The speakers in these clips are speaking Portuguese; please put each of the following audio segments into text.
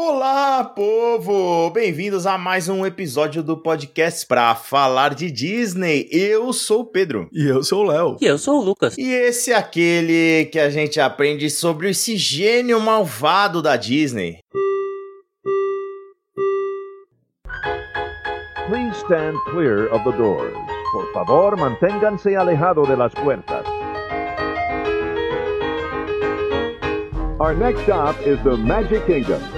Olá, povo! Bem-vindos a mais um episódio do podcast para falar de Disney. Eu sou o Pedro. E eu sou o Léo. E eu sou o Lucas. E esse é aquele que a gente aprende sobre esse gênio malvado da Disney. Please stand clear of the doors. Por favor, manténganse alejado de las puertas. Our next stop is the Magic Kingdom.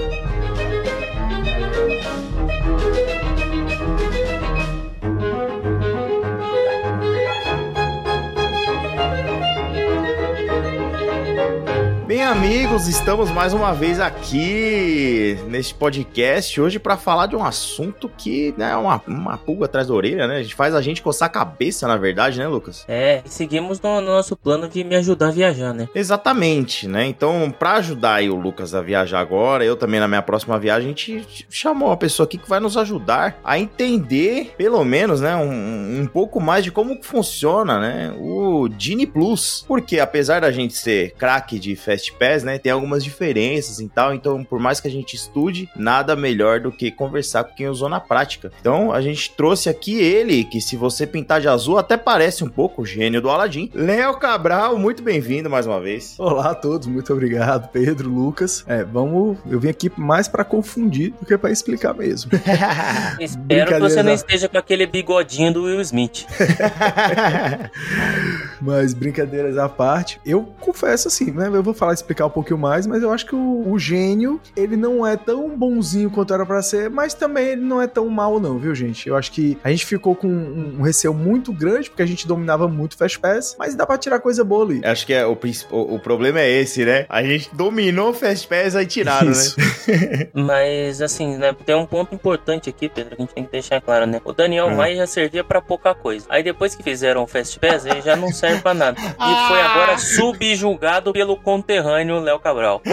Amigos, estamos mais uma vez aqui neste podcast hoje para falar de um assunto que né, é uma, uma pulga atrás da orelha, né? A gente faz a gente coçar a cabeça, na verdade, né, Lucas? É, e seguimos no, no nosso plano de me ajudar a viajar, né? Exatamente, né? Então, para ajudar aí o Lucas a viajar agora, eu também na minha próxima viagem, a gente chamou uma pessoa aqui que vai nos ajudar a entender, pelo menos, né, um, um pouco mais de como funciona, né, o Genie Plus. Porque apesar da gente ser craque de Fast Pass, né, tem algumas diferenças e tal, então por mais que a gente estude, nada melhor do que conversar com quem usou na prática. Então, a gente trouxe aqui ele, que se você pintar de azul, até parece um pouco o gênio do Aladdin. Léo Cabral, muito bem-vindo mais uma vez. Olá a todos, muito obrigado, Pedro, Lucas. É, vamos. Eu vim aqui mais para confundir do que para explicar mesmo. Espero que você não esteja com aquele bigodinho do Will Smith. mas brincadeiras à parte, eu confesso assim, né? Eu vou falar explicar um pouquinho mais, mas eu acho que o, o gênio, ele não é tão bonzinho quanto era para ser, mas também ele não é tão mal não, viu, gente? Eu acho que a gente ficou com um, um receio muito grande, porque a gente dominava muito Fast Pass, mas dá pra tirar coisa boa ali. Acho que é, o, o, o problema é esse, né? A gente dominou Fast Pass, aí tiraram, Isso. né? mas, assim, né, tem um ponto importante aqui, Pedro, que a gente tem que deixar claro, né? O Daniel uhum. Maia já servia para pouca coisa. Aí depois que fizeram o Fast Pass, ele já não serve para nada. E foi agora subjugado pelo conteúdo conterrâneo Léo Cabral.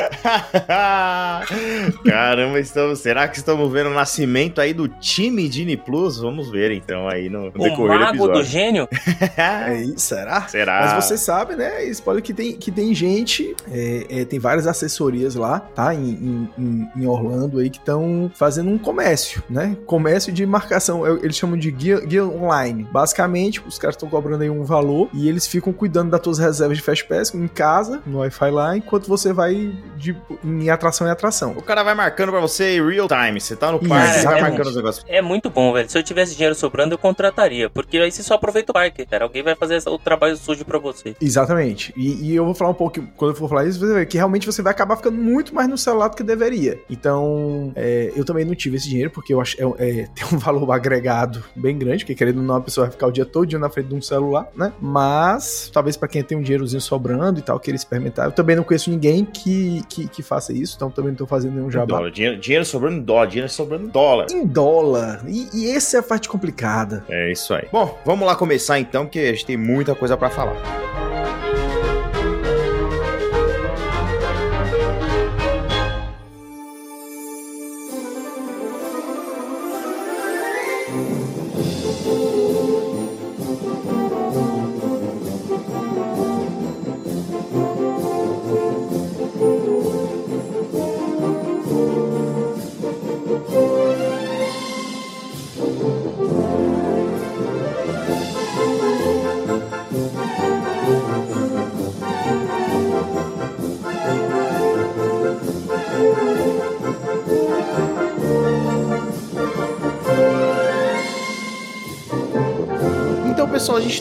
Caramba, estamos, será que estamos vendo o nascimento aí do time Dini Plus? Vamos ver então aí no, no o mago do, do gênio? isso, será? Será? Mas você sabe, né? Spoiler que tem, que tem gente, é, é, tem várias assessorias lá, tá? Em, em, em Orlando aí que estão fazendo um comércio, né? Comércio de marcação. É, eles chamam de guia, guia online. Basicamente, os caras estão cobrando aí um valor e eles ficam cuidando das tuas reservas de Fast Pass em casa, no Wi-Fi lá, enquanto você vai de, em atração em atração. O cara vai marcando pra você real time. Você tá no parque, vai é marcando os negócios. É muito bom, velho. Se eu tivesse dinheiro sobrando, eu contrataria. Porque aí você só aproveita o parque, cara. Alguém vai fazer o trabalho sujo pra você. Exatamente. E, e eu vou falar um pouco, quando eu for falar isso, você vai ver que realmente você vai acabar ficando muito mais no celular do que deveria. Então, é, eu também não tive esse dinheiro, porque eu acho é, é, tem um valor agregado bem grande, porque querendo ou não, a pessoa vai ficar o dia todo na frente de um celular, né? Mas, talvez para quem tem um dinheirozinho sobrando e tal, queira experimentar. Eu também não conheço ninguém que, que, que faça isso, então também não tô fazendo nenhum jabá. Dólar, dinheiro, dinheiro sobrando em dólar, dinheiro sobrando em dólar. Em dólar. E, e essa é a parte complicada. É isso aí. Bom, vamos lá começar então, porque a gente tem muita coisa para falar.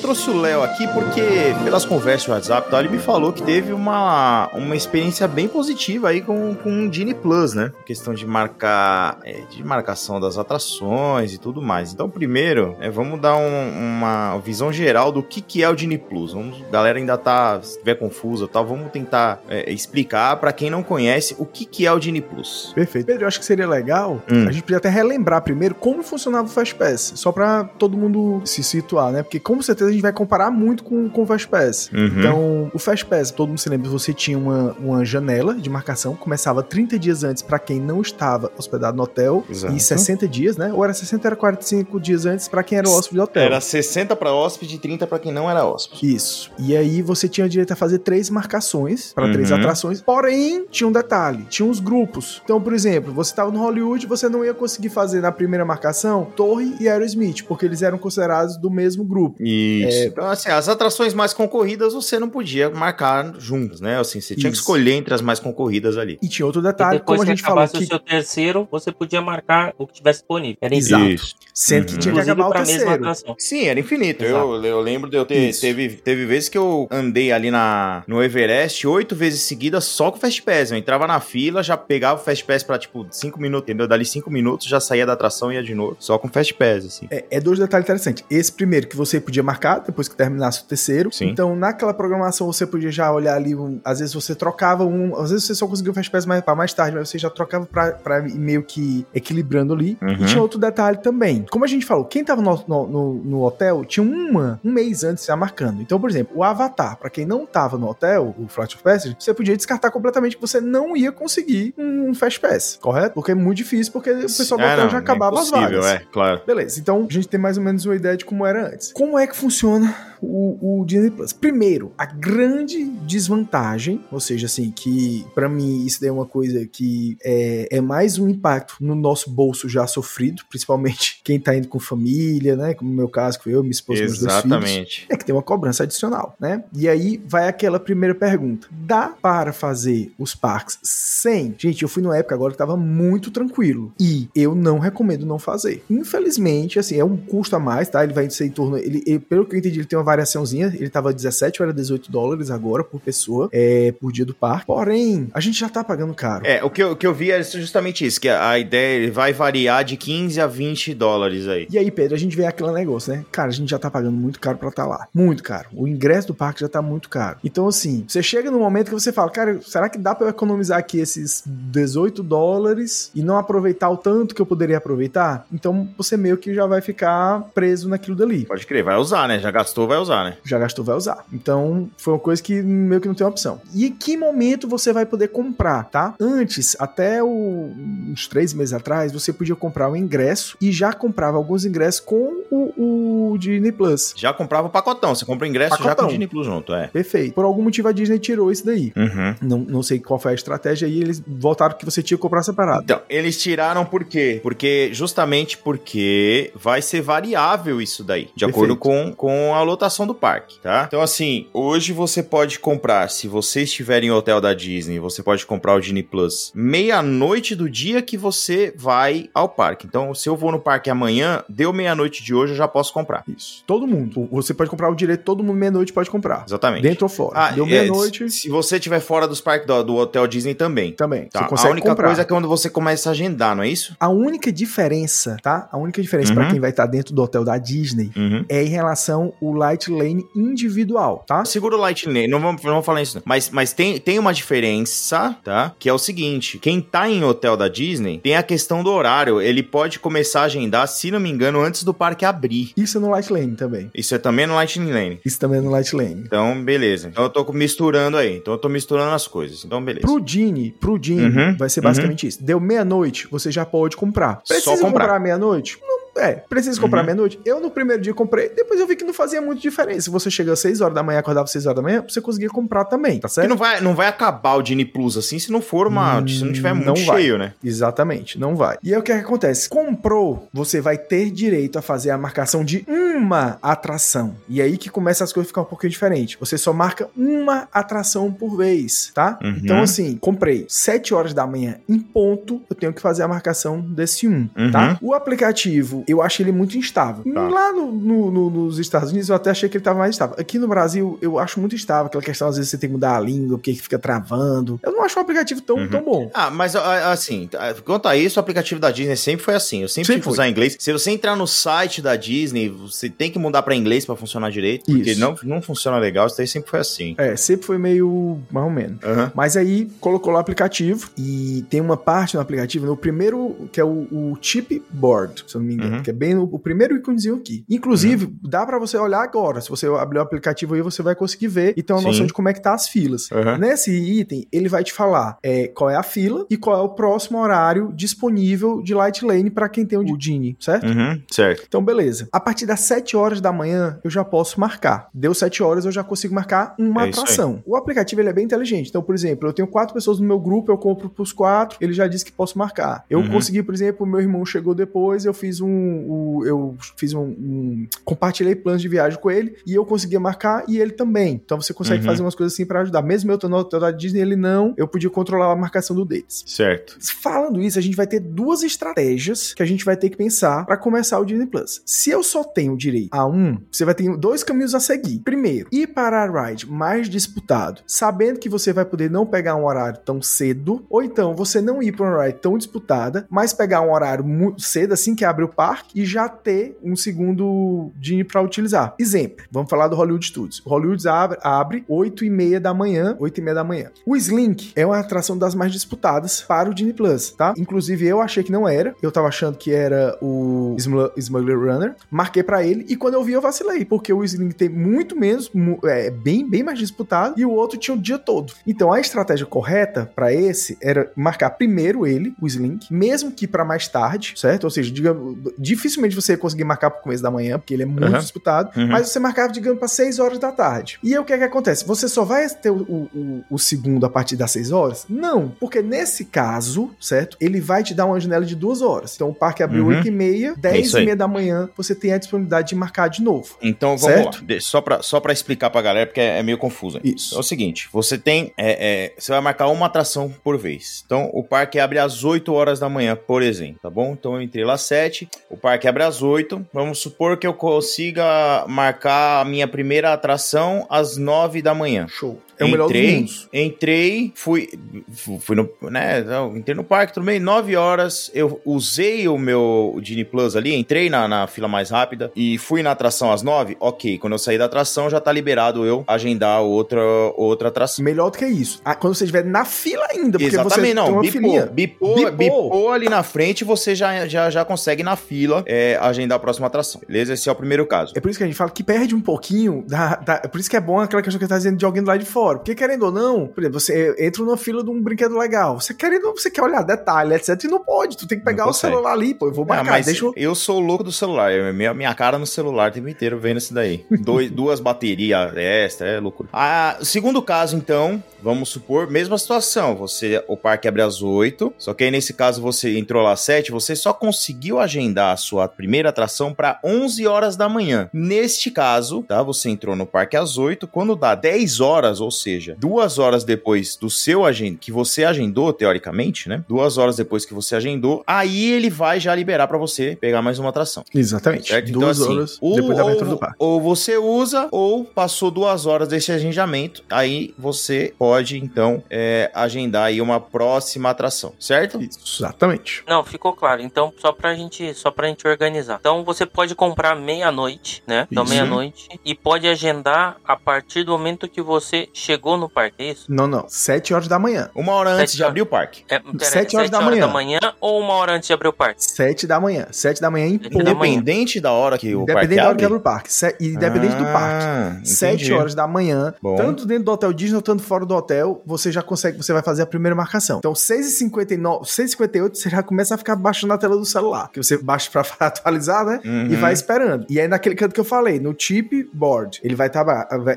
Pessoal, a gente trouxe o Léo aqui porque, pelas conversas no WhatsApp, tal, ele me falou que teve uma, uma experiência bem positiva aí com, com o Genie Plus, né? Questão de marcar, é, de marcação das atrações e tudo mais. Então, primeiro, é, vamos dar um, uma visão geral do que, que é o Genie Plus. Vamos, galera ainda tá, se tiver confusa tal, vamos tentar é, explicar para quem não conhece o que, que é o Genie Plus. Perfeito. Pedro, eu acho que seria legal hum. a gente podia até relembrar primeiro como funcionava o Fast Pass, só para todo mundo se situar, né? Porque com certeza a gente vai comparar muito com, com o Fast Pass. Uhum. Então, o Fast Pass, todo mundo se lembra, você tinha uma, uma janela de marcação, começava 30 dias antes para quem não estava hospedado no hotel, Exato. e 60 dias, né? Ou era 60 ou era 45 dias antes para quem era hóspede do hotel. Era 60 pra hóspede e 30 pra quem não era hóspede. Isso. E aí você tinha direito a fazer três marcações para três Uhum. atrações. Porém, tinha um detalhe: tinha uns grupos. Então, por exemplo, você estava no Hollywood, você não ia conseguir fazer na primeira marcação Torre e Aerosmith, porque eles eram considerados do mesmo grupo. Isso. É. Então, assim, as atrações mais concorridas você não podia marcar juntas, né? Assim, você tinha que Isso. escolher entre as mais concorridas ali. E tinha outro detalhe, como a que gente falou acabasse aqui, o seu terceiro, você podia marcar o que tivesse disponível. Era Exato. infinito. Isso. sendo que Uhum. tinha que acabar o terceiro. atração. Sim, era infinito. Eu, eu lembro de eu ter. Isso. Teve, teve vezes que eu andei ali na, no Everest oito vezes seguidas só com o Fast Pass. Eu entrava na fila, já pegava o Fast Pass pra tipo cinco minutos, entendeu? Dali cinco minutos, já saía da atração e ia de novo. Só com o Fast Pass, assim. É, é dois detalhes interessantes. Esse primeiro que você podia marcar depois que terminasse o terceiro. Sim. Então, naquela programação, você podia já olhar ali. um- às vezes você trocava um. Às vezes você só conseguiu o Fast Pass mais, pra mais tarde, mas você já trocava pra, pra ir meio que equilibrando ali. Uhum. E tinha outro detalhe também. Como a gente falou, quem tava no, no, no- no hotel tinha uma, um mês antes já marcando. Então, por exemplo, o Avatar, pra quem não tava no hotel, o Flight of Passage, você podia descartar completamente que você não ia conseguir um Fast Pass, correto? Porque é muito difícil, porque o pessoal do É, hotel já é acabava as impossível, vagas. É, claro. Beleza, então a gente tem mais ou menos uma ideia de como era antes. Como é que funciona one. O, o Disney Plus? Primeiro, a grande desvantagem, ou seja, assim, que pra mim isso daí é uma coisa que é, é mais um impacto no nosso bolso já sofrido, principalmente quem tá indo com família, né? Como no meu caso, que foi eu, minha esposa, meus dois filhos Exatamente. é que tem uma cobrança adicional, né? E aí vai aquela primeira pergunta: dá para fazer os parques sem? Gente, eu fui numa época agora que tava muito tranquilo e eu não recomendo não fazer. Infelizmente, assim, é um custo a mais, tá? Ele vai ser em torno, ele, ele- pelo que eu entendi, ele tem uma variaçãozinha. Ele tava 17 ou era 18 dólares agora por pessoa, é, por dia do parque. Porém, a gente já tá pagando caro. É, o que, eu, o que eu vi é justamente isso, que a, a ideia ele vai variar de 15 a 20 dólares aí. E aí, Pedro, a gente vê aquele negócio, né? Cara, a gente já tá pagando muito caro pra estar lá. Muito caro. O ingresso do parque já tá muito caro. Então, assim, você chega num momento que você fala, cara, será que dá pra eu economizar aqui esses 18 dólares e não aproveitar o tanto que eu poderia aproveitar? Então, você meio que já vai ficar preso naquilo dali. Pode crer, vai usar, né? Já gastou, vai usar, né? Já gastou, vai usar. Então, foi uma coisa que meio que não tem opção. E em que momento você vai poder comprar, tá? Antes, até o- uns três meses atrás, você podia comprar o ingresso e já comprava alguns ingressos com o, o Disney Plus. Já comprava o pacotão. Você compra o ingresso já com Pacotão. o Disney Plus junto, é. Perfeito. Por algum motivo a Disney tirou isso daí. Uhum. Não, não sei qual foi a estratégia aí, eles voltaram que você tinha que comprar separado. Então, eles tiraram por quê? Porque, justamente porque vai ser variável isso daí, de Perfeito. acordo com, com a lotação do parque, tá? Então, assim, hoje você pode comprar, se você estiver em hotel da Disney, você pode comprar o Disney Plus meia-noite do dia que você vai ao parque. Então, se eu vou no parque amanhã, deu meia-noite de hoje, eu já posso comprar. Isso. Todo mundo. Você pode comprar o direito, todo mundo meia-noite pode comprar. Exatamente. Dentro ou fora. Ah, Deu é, meia-noite Se você estiver fora dos parques do, do hotel Disney também. também. Tá, Você a consegue única comprar. coisa é quando você começa a agendar, não é isso? A única diferença, tá? A única diferença Uhum. pra quem vai estar dentro do hotel da Disney Uhum. é em relação ao Light Lane individual, tá? Segura o Lightning, não vamos, não vamos falar isso. não. Mas, mas tem, tem uma diferença, tá? Que é o seguinte: quem tá em hotel da Disney tem a questão do horário. Ele pode começar a agendar, se não me engano, antes do parque abrir. Isso é no Light Lane também. Isso é também no Lightning Lane. Isso também é no Light Lane. Então, beleza. Então eu tô misturando aí. Então eu tô misturando as coisas. Então, beleza. Pro Genie, pro Genie, Uhum, vai ser basicamente isso. Deu meia-noite, você já pode comprar. Precisa comprar. comprar meia-noite? Não, é, precisa comprar Uhum. meia-noite. Eu no primeiro dia comprei, depois eu vi que não fazia muito diferença. Se você chega às 6 horas da manhã, acordava às 6 horas da manhã, você conseguia comprar também, tá Porque certo? não vai, não vai acabar o Disney Plus assim se não for uma. Hum, se não tiver muito não vai. cheio, né? Exatamente, não vai. E aí o que, é que acontece? Comprou, você vai ter direito a fazer a marcação de uma atração. E aí que começa as coisas a ficar um pouquinho diferente. Você só marca uma atração por vez, tá? Uhum. Então, assim, comprei 7 horas da manhã em ponto, eu tenho que fazer a marcação desse um, Uhum. tá? O aplicativo, eu acho ele muito instável. Tá. Lá no- no- no- nos Estados Unidos, eu até achei que ele tava mais estável. Aqui no Brasil, eu acho muito instável. Aquela questão, às vezes, você tem que mudar a língua, porque fica travando. Eu não acho um aplicativo tão, Uhum. tão bom. Ah, mas a- assim, tá, quanto a isso, o aplicativo da Disney sempre foi assim. Eu sempre Sempre tive que usar inglês. Se você entrar no site da Disney, você tem que mudar pra inglês pra funcionar direito. Porque Isso. não, não funciona legal, isso daí sempre foi assim. É, sempre foi meio mais ou menos. Aham. Mas aí colocou lá o aplicativo e tem uma parte no aplicativo, no primeiro, que é o, o chip board, se eu não me engano. Uhum. Que é bem o, primeiro íconezinho aqui. Inclusive, dá pra você olhar agora. Se você abrir o aplicativo aí, você vai conseguir ver e ter uma Sim. noção de como é que tá as filas. Uhum. Nesse item, ele vai te falar é, qual é a fila e qual é o próximo horário disponível de Light Lane pra quem tem o Genie, certo? Uhum, certo. Então, beleza. A partir das 7 horas da manhã, eu já posso marcar. Deu 7 horas, eu já consigo marcar uma É atração. O aplicativo ele é bem inteligente. Então, por exemplo, eu tenho quatro pessoas no meu grupo, eu compro pros quatro, ele já disse que posso marcar. Eu Uhum. consegui, por exemplo, meu irmão chegou depois, eu fiz um. O- eu fiz um, um- Compartilhei planos de viagem com ele e eu conseguia marcar e ele também. Então você consegue Uhum. fazer umas coisas assim pra ajudar. Mesmo eu estando hotel da Disney, ele não, eu podia controlar a marcação do deles. Certo. Falando isso, a gente vai ter duas estratégias que a gente vai ter que pensar para começar o Disney Plus. Se eu só tenho direito a um, você vai ter dois caminhos a seguir. Primeiro, ir para a ride mais disputado, sabendo que você vai poder não pegar um horário tão cedo, ou então você não ir para uma ride tão disputada, mas pegar um horário muito cedo assim que abre o parque e já ter um segundo Disney para utilizar. Exemplo, vamos falar do Hollywood Studios. O Hollywood abre, abre 8 e meia da manhã, 8 e meia da manhã. O Slink é uma atração das mais disputadas para o Disney Plus, tá? Inclusive eu achei que não era, eu tava achando que era o Smuggler Runner, marquei pra ele e quando eu vi eu vacilei, porque o Slink tem muito menos, é bem, bem mais disputado e o outro tinha o dia todo. Então a estratégia correta pra esse era marcar primeiro ele, o Slink, mesmo que pra mais tarde, certo? Ou seja, digamos, dificilmente você ia conseguir marcar pro começo da manhã, porque ele é muito Aham. disputado, Uhum. mas você marcava, digamos, pra 6 horas da tarde. E aí o que é que acontece? Você só vai ter o, o- o segundo a partir das 6 horas? Não, porque nesse caso, certo? Ele vai te dar uma janela de duas horas. Então o parque abriu Uhum. 8 e meia, 10 isso e meia da manhã, você tem a disponibilidade de marcar de novo. Então vamos Certo? lá. Só pra, só pra explicar pra galera, porque é, é meio confuso. aí. Isso. É o seguinte: você tem. é, é, você vai marcar uma atração por vez. Então o parque abre às 8 horas da manhã, por exemplo, tá bom? Então eu entrei lá às 7, o parque abre às 8. Vamos supor que eu consiga marcar a minha primeira atração às 9 da manhã. Show. É o melhor dos entrei, mundos. entrei, fui, fu- fui no, né, entrei no parque, bem, 9 horas, eu usei o meu Genie Plus ali, entrei na, na fila mais rápida e fui na atração às 9, ok, quando eu sair da atração já tá liberado eu agendar outra, outra atração. Melhor do que isso. Ah, quando você estiver na fila ainda, porque Exatamente, você tem não, uma bipou, filinha. bipou, Bipou. bipou ali na frente, você já, já, já consegue na fila é, agendar a próxima atração, beleza? Esse é o primeiro caso. É por isso que a gente fala que perde um pouquinho da, da- É por isso que é bom aquela questão que você tá dizendo de alguém do lado de fora. Porque querendo ou não, por exemplo, você entra numa fila de um brinquedo legal. Você querendo, você quer olhar detalhe, etc. E não pode. Tu tem que pegar o celular ali, pô. Eu vou Ah, marcar, mas deixa eu. eu sou o louco do celular. eu- Minha, minha cara no celular o tempo inteiro vendo isso daí. Dois, duas baterias extra, é loucura. Ah, segundo caso, então, vamos supor, mesma situação. Você, o parque abre às 8, só que aí nesse caso você entrou lá às 7, você só conseguiu agendar a sua primeira atração para 11 horas da manhã. Neste caso, tá? Você entrou no parque às 8, quando dá 10 horas, ou seja, duas horas depois do seu agenda, que você agendou, teoricamente, né? Duas horas depois que você agendou, aí ele vai já liberar para você pegar mais uma atração. Exatamente. Certo? Então, Duas assim, horas ou, depois da abertura ou- do parque. ou você usa, ou passou duas horas desse agendamento, aí você pode, então, é, agendar aí uma próxima atração, certo? Isso, exatamente. Não, ficou claro. Então, só pra gente, só pra gente organizar. Então, você pode comprar meia-noite, né? Então, meia-noite. E pode agendar a partir do momento que você chegou no parque, é isso? Não, não. Sete horas da manhã. Uma hora antes Sete de horas. abrir o parque. É, pera, Sete horas sete da manhã. ou uma hora antes de abrir o parque? Sete da manhã. Sete da manhã em Sete ponto. da manhã. Independente da hora que o Independente parque da hora que abre o parque. Se- Independente do parque. Ah, entendi. Sete horas da manhã, Bom. tanto dentro do hotel Disney tanto fora do hotel, você já consegue, você vai fazer a primeira marcação. Então, 6h59, 6h58, você já começa a ficar baixando na tela do celular, que você baixa pra atualizar, né? Uhum. E vai esperando. E aí, naquele canto que eu falei, no chip board, ele vai estar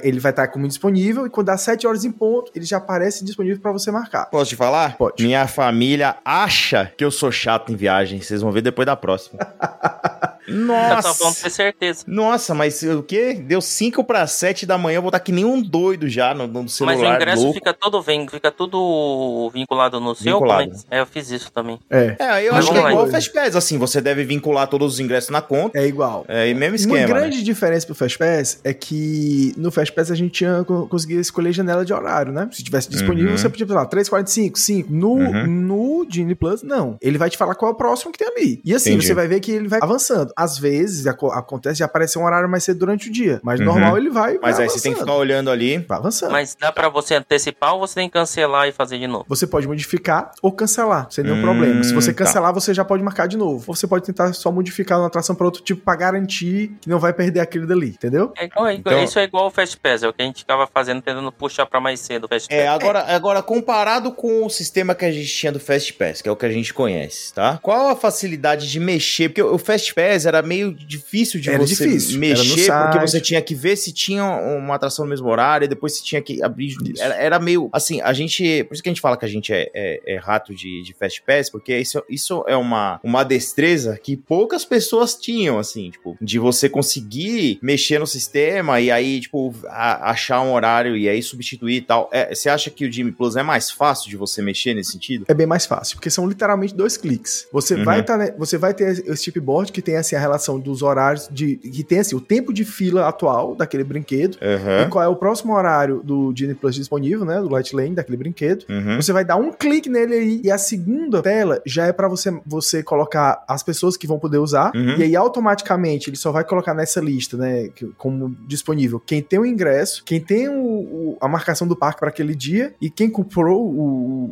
ele vai estar como disponível e quando dá 7 horas em ponto, ele já aparece disponível pra você marcar. Posso te falar? Pode. Minha família acha que eu sou chato em viagem. Vocês vão ver depois da próxima. Nossa! ter certeza. Nossa, mas o quê? Deu 5 para 7 da manhã, eu vou estar que nem um doido já no, no celular. Mas o ingresso louco. fica todo vem, fica tudo vinculado no seu. Vinculado. como é É, eu fiz isso também. É. É, eu Mas acho que é lá, igual o. Fastpass, assim, você deve vincular todos os ingressos na conta. É igual. É, e mesmo esquema. Uma né? grande diferença pro Fastpass é que no Fastpass a gente tinha, co- conseguia escolher janela de horário, né? Se tivesse disponível, Uhum. você podia falar 3,45, 5. No, Uhum. no Genie Plus, não. Ele vai te falar qual é o próximo que tem ali. E assim, Entendi. você vai ver que ele vai avançando. Às vezes aco- acontece de aparecer um horário mais cedo durante o dia. Mas Uhum. normal ele vai. Mas vai aí você tem que ficar olhando ali. Vai avançando. Mas dá pra você antecipar ou você tem que cancelar e fazer de novo? Você pode modificar ou cancelar, sem nenhum Hum, problema. Se você tá. cancelar, você já pode marcar de novo. Ou você pode tentar só modificar uma atração para outro tipo pra garantir que não vai perder aquele dali, entendeu? É igual, é igual- Então- Isso é igual o Fast Pass, é o que a gente ficava fazendo, tentando puxar pra mais cedo o Fast Pass. É, agora, agora comparado com o sistema que a gente tinha do Fast Pass, que é o que a gente conhece, tá? Qual a facilidade de mexer? Porque o Fast Pass era meio difícil de Era você difícil, mexer, porque você tinha que ver se tinha uma atração no mesmo horário, e depois você tinha que abrir. Era, era meio. Assim, a gente. Por isso que a gente fala que a gente é, é- é rato de, de Fast Pass, porque isso, isso é uma, uma destreza que poucas pessoas tinham, assim, tipo, de você conseguir mexer no sistema e aí, tipo, a- achar um horário e aí substituir e tal. É, você acha que o Jimmy Plus é mais fácil de você mexer nesse sentido? É bem mais fácil, porque são literalmente dois cliques. Você Uhum. vai tá, né, você vai ter esse chipboard que tem assim a relação dos horários de que tem assim o tempo de fila atual daquele brinquedo e Aham. qual é o próximo horário do Disney Plus disponível, né, do Light Lane daquele brinquedo. Uhum. Você vai dar um clique nele aí e a segunda tela já é pra você você colocar as pessoas que vão poder usar Uhum. e aí automaticamente ele só vai colocar nessa lista, né, como disponível quem tem o ingresso, quem tem o, o- a marcação do parque para aquele dia e quem comprou o,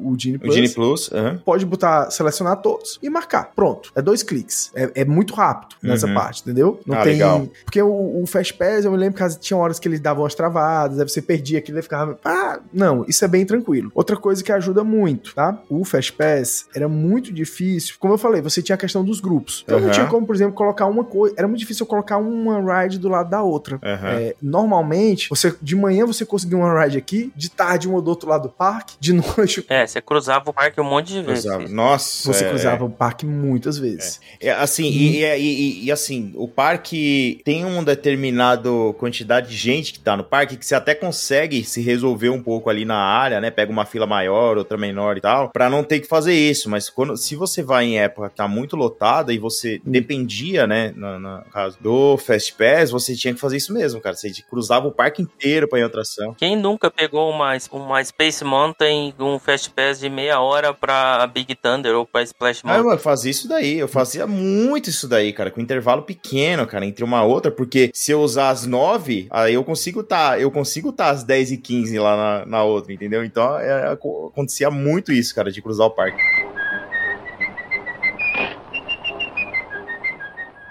o, o Genie O Plus. Genie Plus. Pode botar, selecionar todos e marcar. Pronto. É dois cliques. É, é muito rápido nessa Uhum. parte, entendeu? Não Ah, tem. legal. Porque o, o Fast Pass, eu me lembro que tinha horas que eles davam as travadas, aí você perdia aquilo e ficava. Ah, não, isso é bem tranquilo. Outra coisa que ajuda muito, tá? O Fast Pass era muito difícil. Como eu falei, você tinha a questão dos grupos. Então não Aham. tinha como, por exemplo, colocar uma coisa. Era muito difícil eu colocar uma ride do lado da outra. Aham. É, normalmente, você de manhã você conseguia uma ride aqui, de tarde uma do outro lado do parque, de noite É, você cruzava o parque um monte de vezes. Cruzava. Nossa. você é- cruzava o parque muitas vezes. É, assim, e, e- e- e, assim, o parque tem uma determinada quantidade de gente que tá no parque que você até consegue se resolver um pouco ali na área, né? Pega uma fila maior, outra menor e tal, pra não ter que fazer isso. Mas quando, se você vai em época que tá muito lotada e você dependia, né, no, no caso do Fast Pass, você tinha que fazer isso mesmo, cara. Você cruzava o parque inteiro pra ir em atração. Quem nunca pegou uma, uma Space Mountain, um Fast Pass de meia hora pra Big Thunder ou pra Splash Ah, Mountain? eu fazia isso daí, eu fazia muito isso daí, cara, com intervalo pequeno, cara, entre uma outra, porque se eu usar as 9, aí eu consigo tá, eu consigo tá às 10 e 15 lá na, na outra, entendeu? Então é, aco- acontecia muito isso, cara, de cruzar o parque.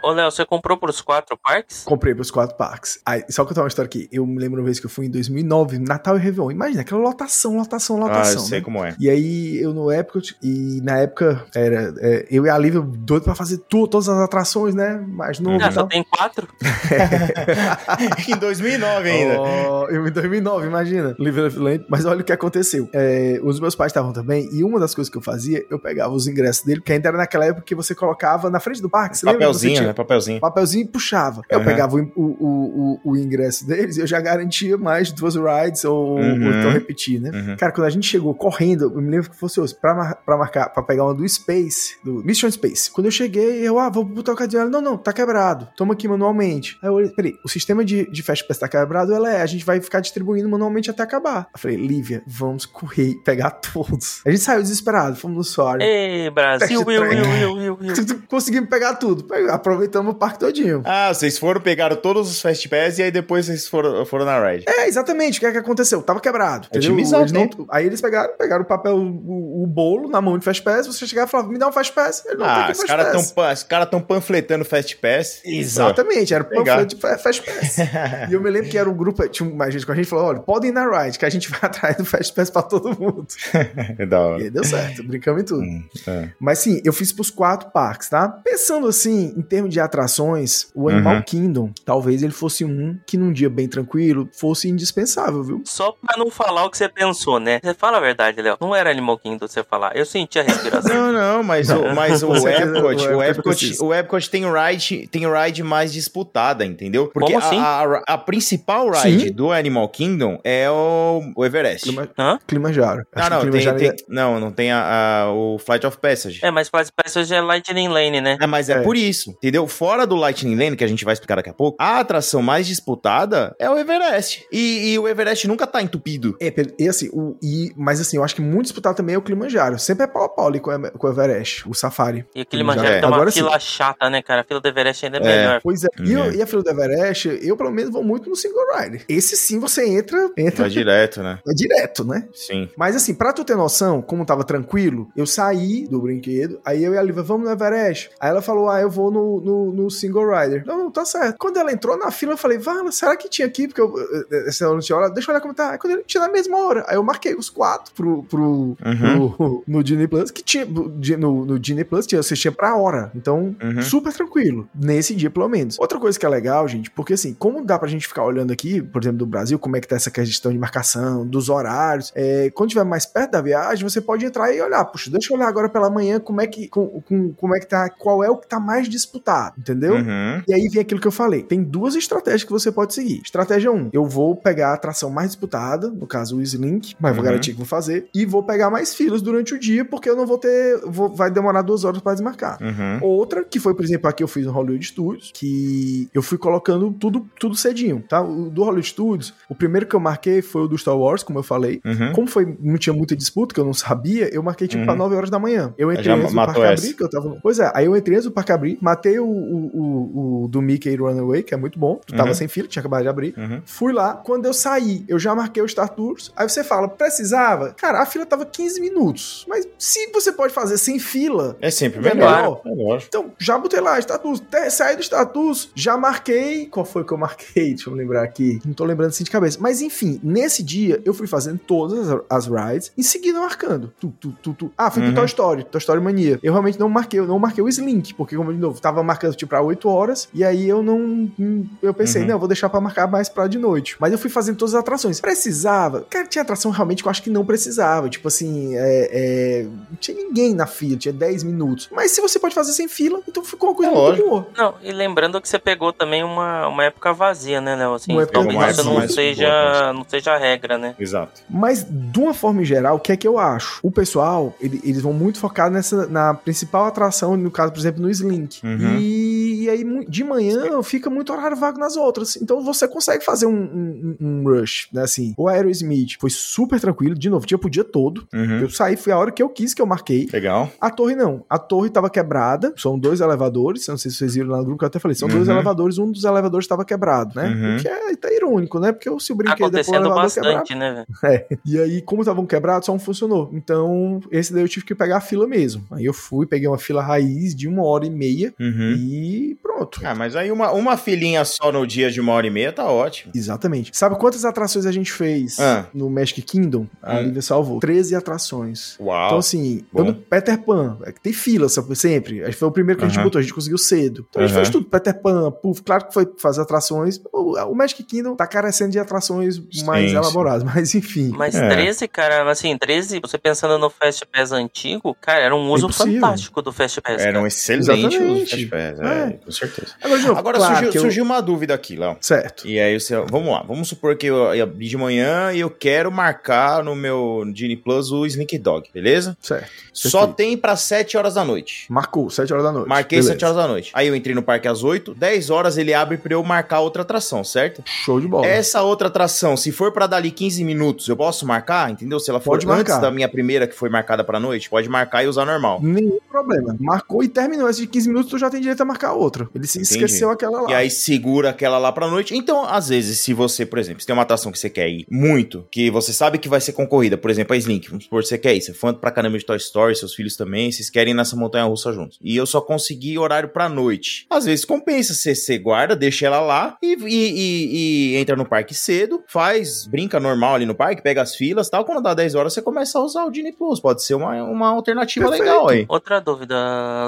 Ô, Léo, você comprou pros quatro parques? Comprei pros quatro parques. Aí, só que eu tenho uma história aqui. Eu me lembro uma vez que eu fui em 2009, Natal e Réveillon. Imagina, aquela lotação, lotação, Ah, eu lotação. sei né? como é. E aí, eu no Epcot, e na época, era é, eu e a Lívia doido pra fazer tu- todas as atrações, né? Mais novo Ah, só tem quatro? em 2009 ainda. Oh, eu em 2009, imagina. Lívia. Mas olha o que aconteceu. É, os meus pais estavam também, e uma das coisas que eu fazia, eu pegava os ingressos dele, porque ainda era naquela época que você colocava na frente do parque, você lembra? Você Papelzinho, tinha- né? Papelzinho. papelzinho e puxava. Eu Uhum. pegava o, o, o, o ingresso deles e eu já garantia mais duas rides ou, Uhum. ou então repetir, né? Uhum. Cara, quando a gente chegou correndo, eu me lembro que fosse hoje, pra, mar- pra marcar, pra pegar uma do Space, do Mission Space. Quando eu cheguei, eu, ah, vou botar o. Ela, não, não, tá quebrado. Toma aqui manualmente. Aí eu olhei, peraí, o sistema de, de Fast Pass tá quebrado? Ela é, a gente vai ficar distribuindo manualmente até acabar. Eu falei, Lívia, vamos correr e pegar todos. A gente saiu desesperado, fomos no Sorry. Ei, Brasil, track. Will, Will, Will, Will. Conseguimos pegar tudo. Pe- Aproveitamos o parque todinho. Ah, vocês foram, pegaram todos os Fast Pass e aí depois vocês foram, foram na ride. É, exatamente. O que é que aconteceu? Tava quebrado. Entendeu? Otimizar Eles não- aí eles pegaram, pegaram o papel, o, o bolo na mão de Fast Pass, você chegava e falava, me dá um Fast Pass. Ele não Ah, os caras tão, os cara tão panfletando Fast Pass. Exatamente, era panfleto de fa- Fast Pass. e eu me lembro que era um grupo, tinha mais gente com a gente, falou, olha, podem ir na ride, que a gente vai atrás do Fast Pass pra todo mundo. É da E hora. aí deu certo, brincamos em tudo. Hum, é. Mas sim, eu fiz pros quatro parques, tá? Pensando assim, em termos de atrações, o Animal Uhum. Kingdom, talvez ele fosse um que num dia bem tranquilo, fosse indispensável, viu? Só pra não falar o que você pensou, né? Você fala a verdade, Léo. Não era Animal Kingdom você falar. Eu senti a respiração. Não, não, mas o, mas o Epcot, o o Epcot o Epcot tem ride, tem ride mais disputada, entendeu? Porque Como assim? a, a, a principal ride Sim. do Animal Kingdom é o, o Everest. Clima, Hã? Kilimanjaro. Ah, não, tem, tem- ainda- não, não tem a, a- o Flight of Passage. É, mas Flash Passage é Lightning Lane, né? É, mas é, É. por isso, entendeu? Entendeu? Fora do Lightning Lane, que a gente vai explicar daqui a pouco, a atração mais disputada é o Everest. E, e o Everest nunca tá entupido. É, Pedro, e assim, o, e, mas assim, eu acho que muito disputado também é o Kilimanjaro. Sempre é pau a pau ali com, o- com o Everest, o Safari. E aquele manjaro É. tem uma Agora sim. fila chata, né, cara? A fila do Everest ainda é, É. melhor. Pois é. E, Uhum. eu- e a fila do Everest, eu pelo menos vou muito no single rider. Esse sim você entra, entra Vai direto, né? é direto, né? Sim. Mas assim, pra tu ter noção, como tava tranquilo, eu saí do brinquedo, aí eu e a Liva, vamos no Everest. Aí ela falou, ah, eu vou no, no, no single rider. Não, não, tá certo. Quando ela entrou na fila, eu falei, Vala, será que tinha aqui? Porque eu, eh, essa não tinha hora, deixa eu olhar como tá. Aí quando ele tinha na mesma hora, aí eu marquei os quatro pro, pro, Uhum. pro- no Disney Plus, que tinha, no, no Disney Plus tinha, você tinha pra hora. Então, Uhum. super tranquilo. Nesse dia, pelo menos. Outra coisa que é legal, gente, porque assim, como dá pra gente ficar olhando aqui, por exemplo, do Brasil, como é que tá essa questão de marcação, dos horários, é, quando tiver mais perto da viagem, você pode entrar e olhar, puxa, deixa eu olhar agora pela manhã como é que, com, com- como é que tá, qual é o que tá mais disputado, entendeu? Uhum. E aí vem aquilo que eu falei. Tem duas estratégias que você pode seguir. Estratégia 1, eu vou pegar a atração mais disputada, no caso o Slink, mas vou Uhum. garantir que vou fazer, e vou pegar mais filas durante o dia, porque eu não vou ter. vou- vai demorar duas horas pra desmarcar. Uhum. Outra, que foi, por exemplo, a que eu fiz no Hollywood Studios, que eu fui colocando tudo, tudo cedinho, tá? O do Hollywood Studios, o primeiro que eu marquei foi o do Star Wars, como eu falei. Uhum. Como foi, não tinha muita disputa, que eu não sabia, eu marquei tipo Uhum. pra 9 horas da manhã. Eu entrei antes do parque abrir, que eu tava. Pois é, aí eu entrei antes do parque abrir, matei o, o, o, o do Mickey Runaway, que é muito bom. Tu tava Uhum. sem fila, tinha acabado de abrir. Uhum. Fui lá, quando eu saí, eu já marquei o Star Tours. Aí você fala, precisava? Cara, a fila tava 15 minutos. Mas se você pode fazer sem fila, É sempre É melhor. É então, já botei lá, status, te- saí do status, já marquei. Qual foi que eu marquei? Deixa eu me lembrar aqui. Não tô lembrando assim de cabeça. Mas enfim, nesse dia eu fui fazendo todas as, as rides em seguida marcando. Tu, tu, tu, tu. Ah, fui Uhum. pro Toy Story, Toy Story Mania. Eu realmente não marquei, eu não marquei o Slink, porque, como de novo, tava marcando tipo pra 8 horas, e aí eu não. Eu pensei, Uhum. não, eu vou deixar pra marcar mais pra de noite. Mas eu fui fazendo todas as atrações. Precisava? Cara, tinha atração realmente que eu acho que não precisava. Tipo assim, é, é, não tinha ninguém na fila, tinha 10 minutos. Mas se você pode fazer sem fila, então ficou uma coisa É muito lógico. boa. Não, e lembrando que você pegou também uma, uma época vazia, né, Léo? Assim, Uma época talvez mais- isso não mais seja, boa, não seja a regra, né? Exato. Mas, de uma forma em geral, o que é que eu acho? O pessoal, ele- eles vão muito focar nessa, na principal atração, no caso, por exemplo, no Slink. Uhum. E, e aí, de manhã, fica muito horário vago nas outras. Então, você consegue fazer um, um- um rush, né? Assim, o Aerosmith foi super tranquilo, de novo, tinha pro dia todo. Uhum. Eu saí, foi a hora que eu quis, que eu marquei. Legal. A torre não. A torre tava quebrada. São dois elevadores. Não sei se vocês viram lá no grupo que eu até falei. São dois Uhum. elevadores. Um dos elevadores estava quebrado, né? Uhum. O que é tá irônico, né? Porque se o brinquedo é pro acontecendo elevador quebrado. bastante, né? É. E aí, como estavam quebrados, só um funcionou. Então, esse daí eu tive que pegar a fila mesmo. Aí eu fui, peguei uma fila raiz de uma hora e meia Uhum. e pronto. Ah, mas aí uma, uma filinha só no dia de uma hora e meia tá ótimo. Exatamente. Sabe quantas atrações a gente fez Ah. no Magic Kingdom? A Hum. Lívia salvou. 13 atrações. Uau. Então, assim, bom. no Peter Pan, é que tem fila sempre. Acho que foi o primeiro que a gente botou, a gente conseguiu cedo. Então a gente fez tudo. Peter Pan, Puff, claro que foi fazer atrações. O, o Magic Kingdom tá carecendo de atrações mais Sim, elaboradas, mas enfim. Mas É. 13, cara, assim, 13, você pensando no Fast Pass antigo, cara, era um uso impossível. fantástico do Fast Pass. Era cara. um excelente Exatamente. uso de Fast Pass, É. com certeza. Agora, novo, Agora claro surgiu, eu- surgiu uma dúvida aqui, Léo. Certo. E aí você, vamos lá, vamos supor que eu ia abrir de manhã e eu quero marcar no meu Genie Plus o Sneak Dog, beleza? Certo. Só tem pra 7 horas da noite. Marcou, 7 horas da noite. Marquei Beleza. 7 horas da noite. Aí eu entrei no parque às 8, 10 horas ele abre pra eu marcar outra atração, certo? Show de bola. Essa outra atração, se for pra dali 15 minutos, eu posso marcar, entendeu? Se ela for Pode antes marcar. da minha primeira que foi marcada pra noite, pode marcar e usar normal. Nenhum problema. Marcou e terminou. Essa de 15 minutos, tu já tem direito a marcar outra. Ele se Entendi. esqueceu aquela lá. E aí segura aquela lá pra noite. Então, às vezes, se você, por exemplo, se tem uma atração que você quer ir muito, que você sabe que vai ser concorrida, por exemplo, a Slink, vamos supor que você quer ir, você é fã pra caramba de Toy Story, seus filhos também, vocês querem ir nessa montanha russa juntos. E eu só consegui horário pra noite. Às vezes compensa, você, você guarda, deixa ela lá e, e- e- e entra no parque cedo, faz, brinca normal ali no parque, pega as filas tal. Quando dá 10 horas, você começa a usar o Disney Plus. Pode ser uma, uma alternativa Perfeito. legal aí. Outra dúvida,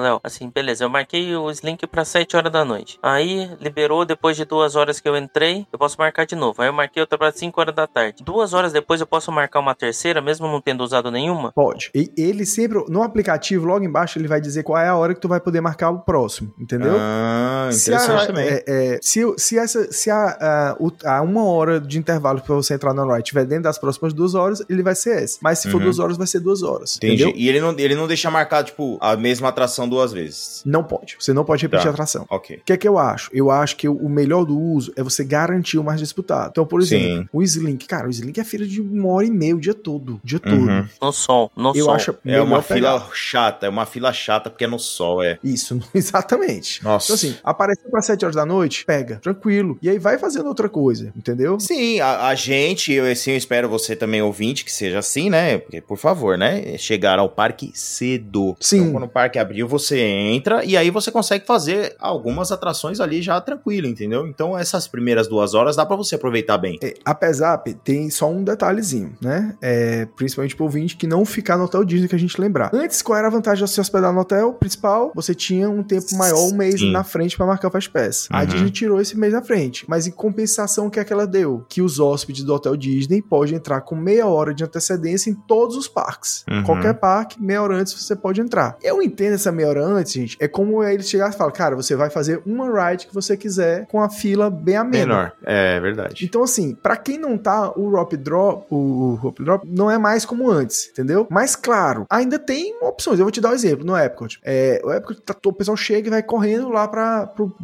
Léo. Assim, beleza, eu marquei o Slink pra 7 horas da noite. Aí, liberou, depois de duas horas que eu entrei, eu posso marcar de novo. Aí eu marquei outra pra 5 horas da tarde. Duas horas depois eu posso marcar uma terceira, mesmo não tendo usado nenhuma? Pode. E ele sempre, no aplicativo, logo embaixo, ele vai dizer qual é a hora que tu vai poder marcar o próximo, entendeu? Ah, Ah, Se, interessante a, também. é, é, se, se, essa, se a, a, o- a uma hora de intervalo pra você entrar no ride estiver dentro das próximas duas horas, ele vai ser esse. Mas se for Uhum. duas horas, vai ser duas horas. Entendi. Entendeu? E ele não, ele não deixa marcado, tipo, a mesma atração duas vezes. Não pode. Você não pode repetir Tá. a atração. Ok. O que é que eu acho? Eu acho que o melhor do uso é você garantir o mais disputado. Então, por exemplo, Sim. o Slink. Cara, o Slink é fila de uma hora e meia o dia todo. O dia Uhum. todo. No sol, no Eu sol. acho É uma pegar. fila chata, é uma fila chata porque é no sol, é. Isso, exatamente. Nossa. Então, assim, apareceu pra 7 horas da noite, pega, tranquilo. E aí vai fazendo outra coisa, entendeu? Sim, a, a gente, eu assim, eu espero você também ouvinte que seja assim, né? Porque, por favor, né? Chegar ao parque cedo. Sim. Então, quando o parque abriu, você entra e aí você consegue fazer algumas atrações ali já tranquilo, entendeu? Então, essas primeiras duas horas dá pra você aproveitar bem. É, apesar, tem só um detalhezinho, né? É, principalmente pro ouvinte que não ficar no hotel Disney que a gente lembrar. Antes, qual era a vantagem de se hospedar no hotel principal? Você tinha um tempo maior, um mês Sim. na frente pra marcar o Fast Pass. A Uhum. Disney tirou esse mês na frente. Mas em compensação, o que é que ela deu? Que os hóspedes do hotel Disney podem entrar com meia hora de antecedência em todos os parques. Uhum. Qualquer parque, meia hora antes você pode entrar. Eu entendo essa meia hora antes, gente. É como eles chegarem e falam, cara, você vai fazer uma ride que você quiser com a fila bem amena. Menor. É verdade. Então, assim, pra quem não tá, o Rope Drop, o Rope Drop não é mais como antes, entendeu? Mas, claro, ainda tem opções. Eu vou te dar um exemplo no Epcot. É, o Epcot, tá- o pessoal chega e vai correndo lá pra, pro,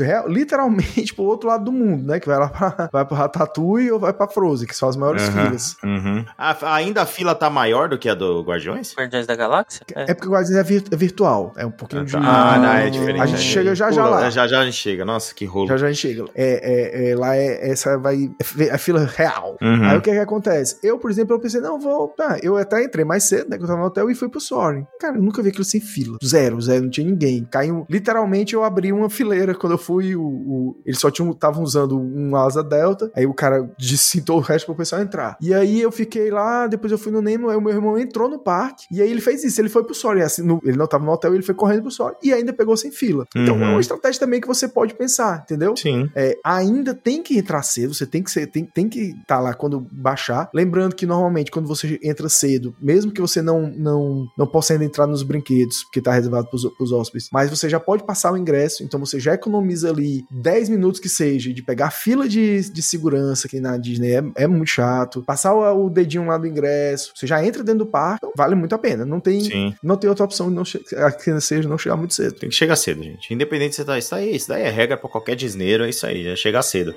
real- literalmente pro outro lado do mundo, né? Que vai lá pra, vai pro Ratatouille ou vai pra Frozen, que são as maiores Aham. filas. Uhum. A- ainda a fila tá maior do que a do Guardiões? Guardiões da Galáxia? É porque o Guardiões é, vir- é virtual. É um pouquinho de... Ah, não, é diferente. A gente é. chega já já Pula, lá. Já já a gente chega. Nossa, que rolo. Já já a gente chega. É, é, é, lá é, essa vai. É é fila real. Uhum. Aí o que é que acontece? Eu, por exemplo, eu pensei, não, vou. Tá, eu até entrei mais cedo, né? Que eu tava no hotel e fui pro Soaring. Cara, eu nunca vi aquilo sem fila. Zero, zero, não tinha ninguém. Caiu. Literalmente eu abri uma fileira quando eu fui. O, o- eles só tinham estavam usando um asa delta. Aí o cara cintou o resto pro pessoal entrar. E aí eu fiquei lá, depois eu fui no Nemo, aí o meu irmão entrou no parque. E aí ele fez isso. Ele foi pro Soaring. Assim, no- ele não tava no hotel, ele foi correndo pro Soaring. E ainda pegou sem fila. Então Uhum. é uma estratégia também que você pode pensar, entendeu? Sim. É, ainda tem que entrar cedo, você tem que ser, tem, tem que estar lá quando baixar. Lembrando que normalmente quando você entra cedo, mesmo que você não não, não possa ainda entrar nos brinquedos, porque tá reservado pros, pros hóspedes, mas você já pode passar o ingresso, então você já economiza ali 10 minutos que seja de pegar a fila de, de segurança que na Disney é, é muito chato, passar o, o dedinho lá do ingresso, você já entra dentro do parque, então vale muito a pena. Não tem, Sim. não tem outra opção de não seja não chegar muito cedo. Tem que chegar cedo, gente. Independente se você tá. Isso daí, isso daí é regra pra qualquer disneiro, é isso aí, é chegar cedo.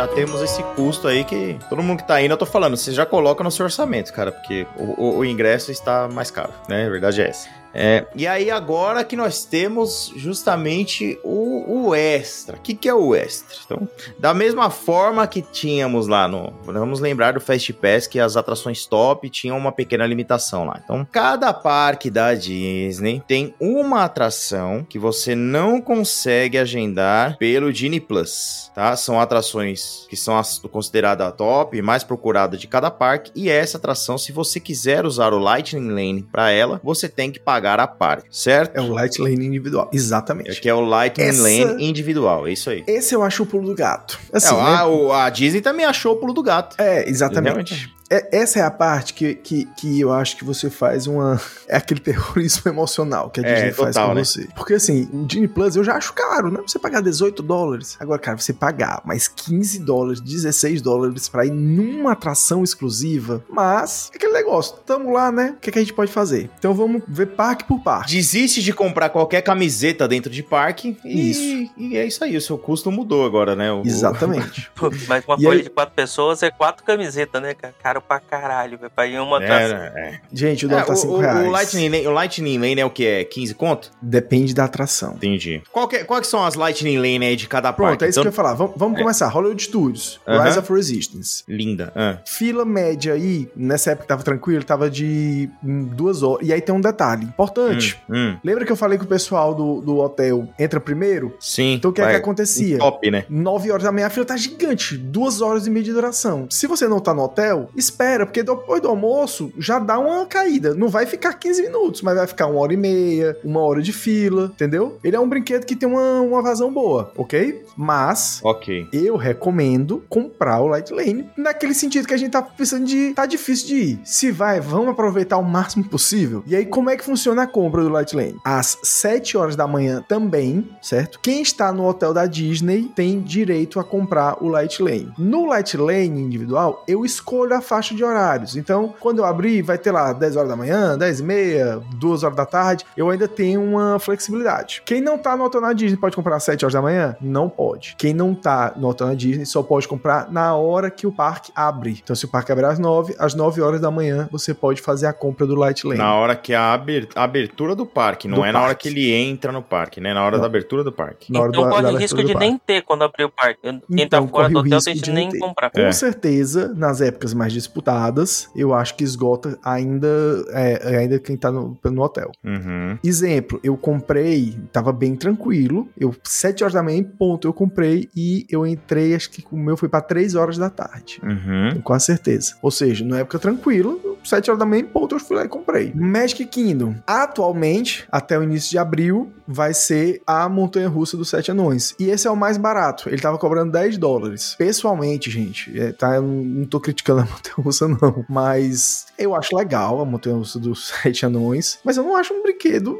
Já temos esse custo aí que todo mundo que tá indo, eu tô falando, você já coloca no seu orçamento, cara, porque o, o- o ingresso está mais caro, né? A verdade é essa. É, e aí agora que nós temos justamente o, o extra. O que, que é o extra? Então, da mesma forma que tínhamos lá no. Vamos lembrar do Fast Pass que as atrações top tinham uma pequena limitação lá. Então, cada parque da Disney tem uma atração que você não consegue agendar pelo Genie Plus, tá? São atrações que são as consideradas a top, mais procurada de cada parque. E essa atração, se você quiser usar o Lightning Lane para ela, você tem que pagar a parte, certo? É o light lane individual. Exatamente. Aqui é o Lightning Essa- Lane individual, é isso aí. Esse eu acho o pulo do gato. Assim, é, né? a, a Disney também achou o pulo do gato. É, exatamente. Realmente. É, essa é a parte que, que, que eu acho que você faz uma. É aquele terrorismo emocional que a É, Disney faz total, com né? você. Porque assim, o Disney Plus eu já acho caro, né? Você pagar 18 dólares. Agora, cara, você pagar mais 15 dólares, 16 dólares pra ir numa atração exclusiva. Mas, é aquele negócio, tamo lá, né? O que, que a gente pode fazer? Então vamos ver parque por parque. Desiste de comprar qualquer camiseta dentro de parque e, Isso. e é isso aí. O seu custo mudou agora, né? O- Exatamente. Mas uma E folha aí- de quatro pessoas é quatro camisetas, né, cara? Caro pra caralho, velho. Pra ir em uma atração. É, é. Gente, o É, dólar tá o, 5 o- reais. o Lightning Lane, o Lightning Lane é o que? É 15 conto? Depende da atração. Entendi. Qual que, quais são as Lightning Lane aí de cada Pronto, parque? é isso Então- que eu ia falar. Vamos, vamos começar. Hollywood Studios, Aham. Rise of Resistance. Linda. Ah. Fila média aí, nessa época que tava tranquilo, tava de duas horas. E aí tem um detalhe importante. Hum, hum. Lembra que eu falei que o pessoal do, do hotel entra primeiro? Sim. Então o que é que vai. acontecia? Top, né? 9 horas da manhã a fila tá gigante, duas horas e meia de duração. Se você não tá no hotel, espera, porque depois do almoço já dá uma caída. Não vai ficar 15 minutos, mas vai ficar uma hora e meia, uma hora de fila, entendeu? Ele é um brinquedo que tem uma, uma vazão boa, ok? Mas Ok. eu recomendo comprar o Light Lane naquele sentido que a gente tá pensando de tá difícil de ir. Se vai, vamos aproveitar o máximo possível. E aí como é que funciona a compra do Light Lane? Às 7 horas da manhã também, certo? Quem está no hotel da Disney tem direito a comprar o Light Lane. No Light Lane individual, eu escolho a faixa de horários. Então, quando eu abrir, vai ter lá 10 horas da manhã, 10 e meia, 2 horas da tarde. Eu ainda tenho uma flexibilidade. Quem não tá no hotel na Disney pode comprar às 7 horas da manhã? Não pode. Quem não tá no hotel na Disney só pode comprar na hora que o parque abre. Então, se o parque abrir às 9, às 9 horas da manhã, você pode fazer a compra do Light Lane. Na hora que é a aber- a abertura do parque, não Do é na hora parque. que ele entra no parque, né? Na hora Não. da abertura do parque. Na hora Então do- da corre o risco de parque. nem ter quando abrir o parque. Quem Então, tá fora corre do o hotel risco tem de nem ter. comprar. Com É. certeza, nas épocas mais disputadas, eu acho que esgota ainda, é, ainda quem tá no, no hotel. Uhum. Exemplo, eu comprei, tava bem tranquilo. Eu, 7 horas da manhã, em ponto, eu comprei e eu entrei, acho que o meu foi pra 3 horas da tarde. Uhum. Tenho quase certeza. Ou seja, na época tranquila, 7 horas da manhã, ponto, eu fui lá e comprei. Magic Kingdom, atualmente, até o início de abril, vai ser a montanha russa dos Sete Anões. E esse é o mais barato. Ele tava cobrando 10 dólares. Pessoalmente, gente, é, tá, eu não, não tô criticando a montanha russa, não. Mas eu acho legal a montanha russa dos Sete Anões. Mas eu não acho um brinquedo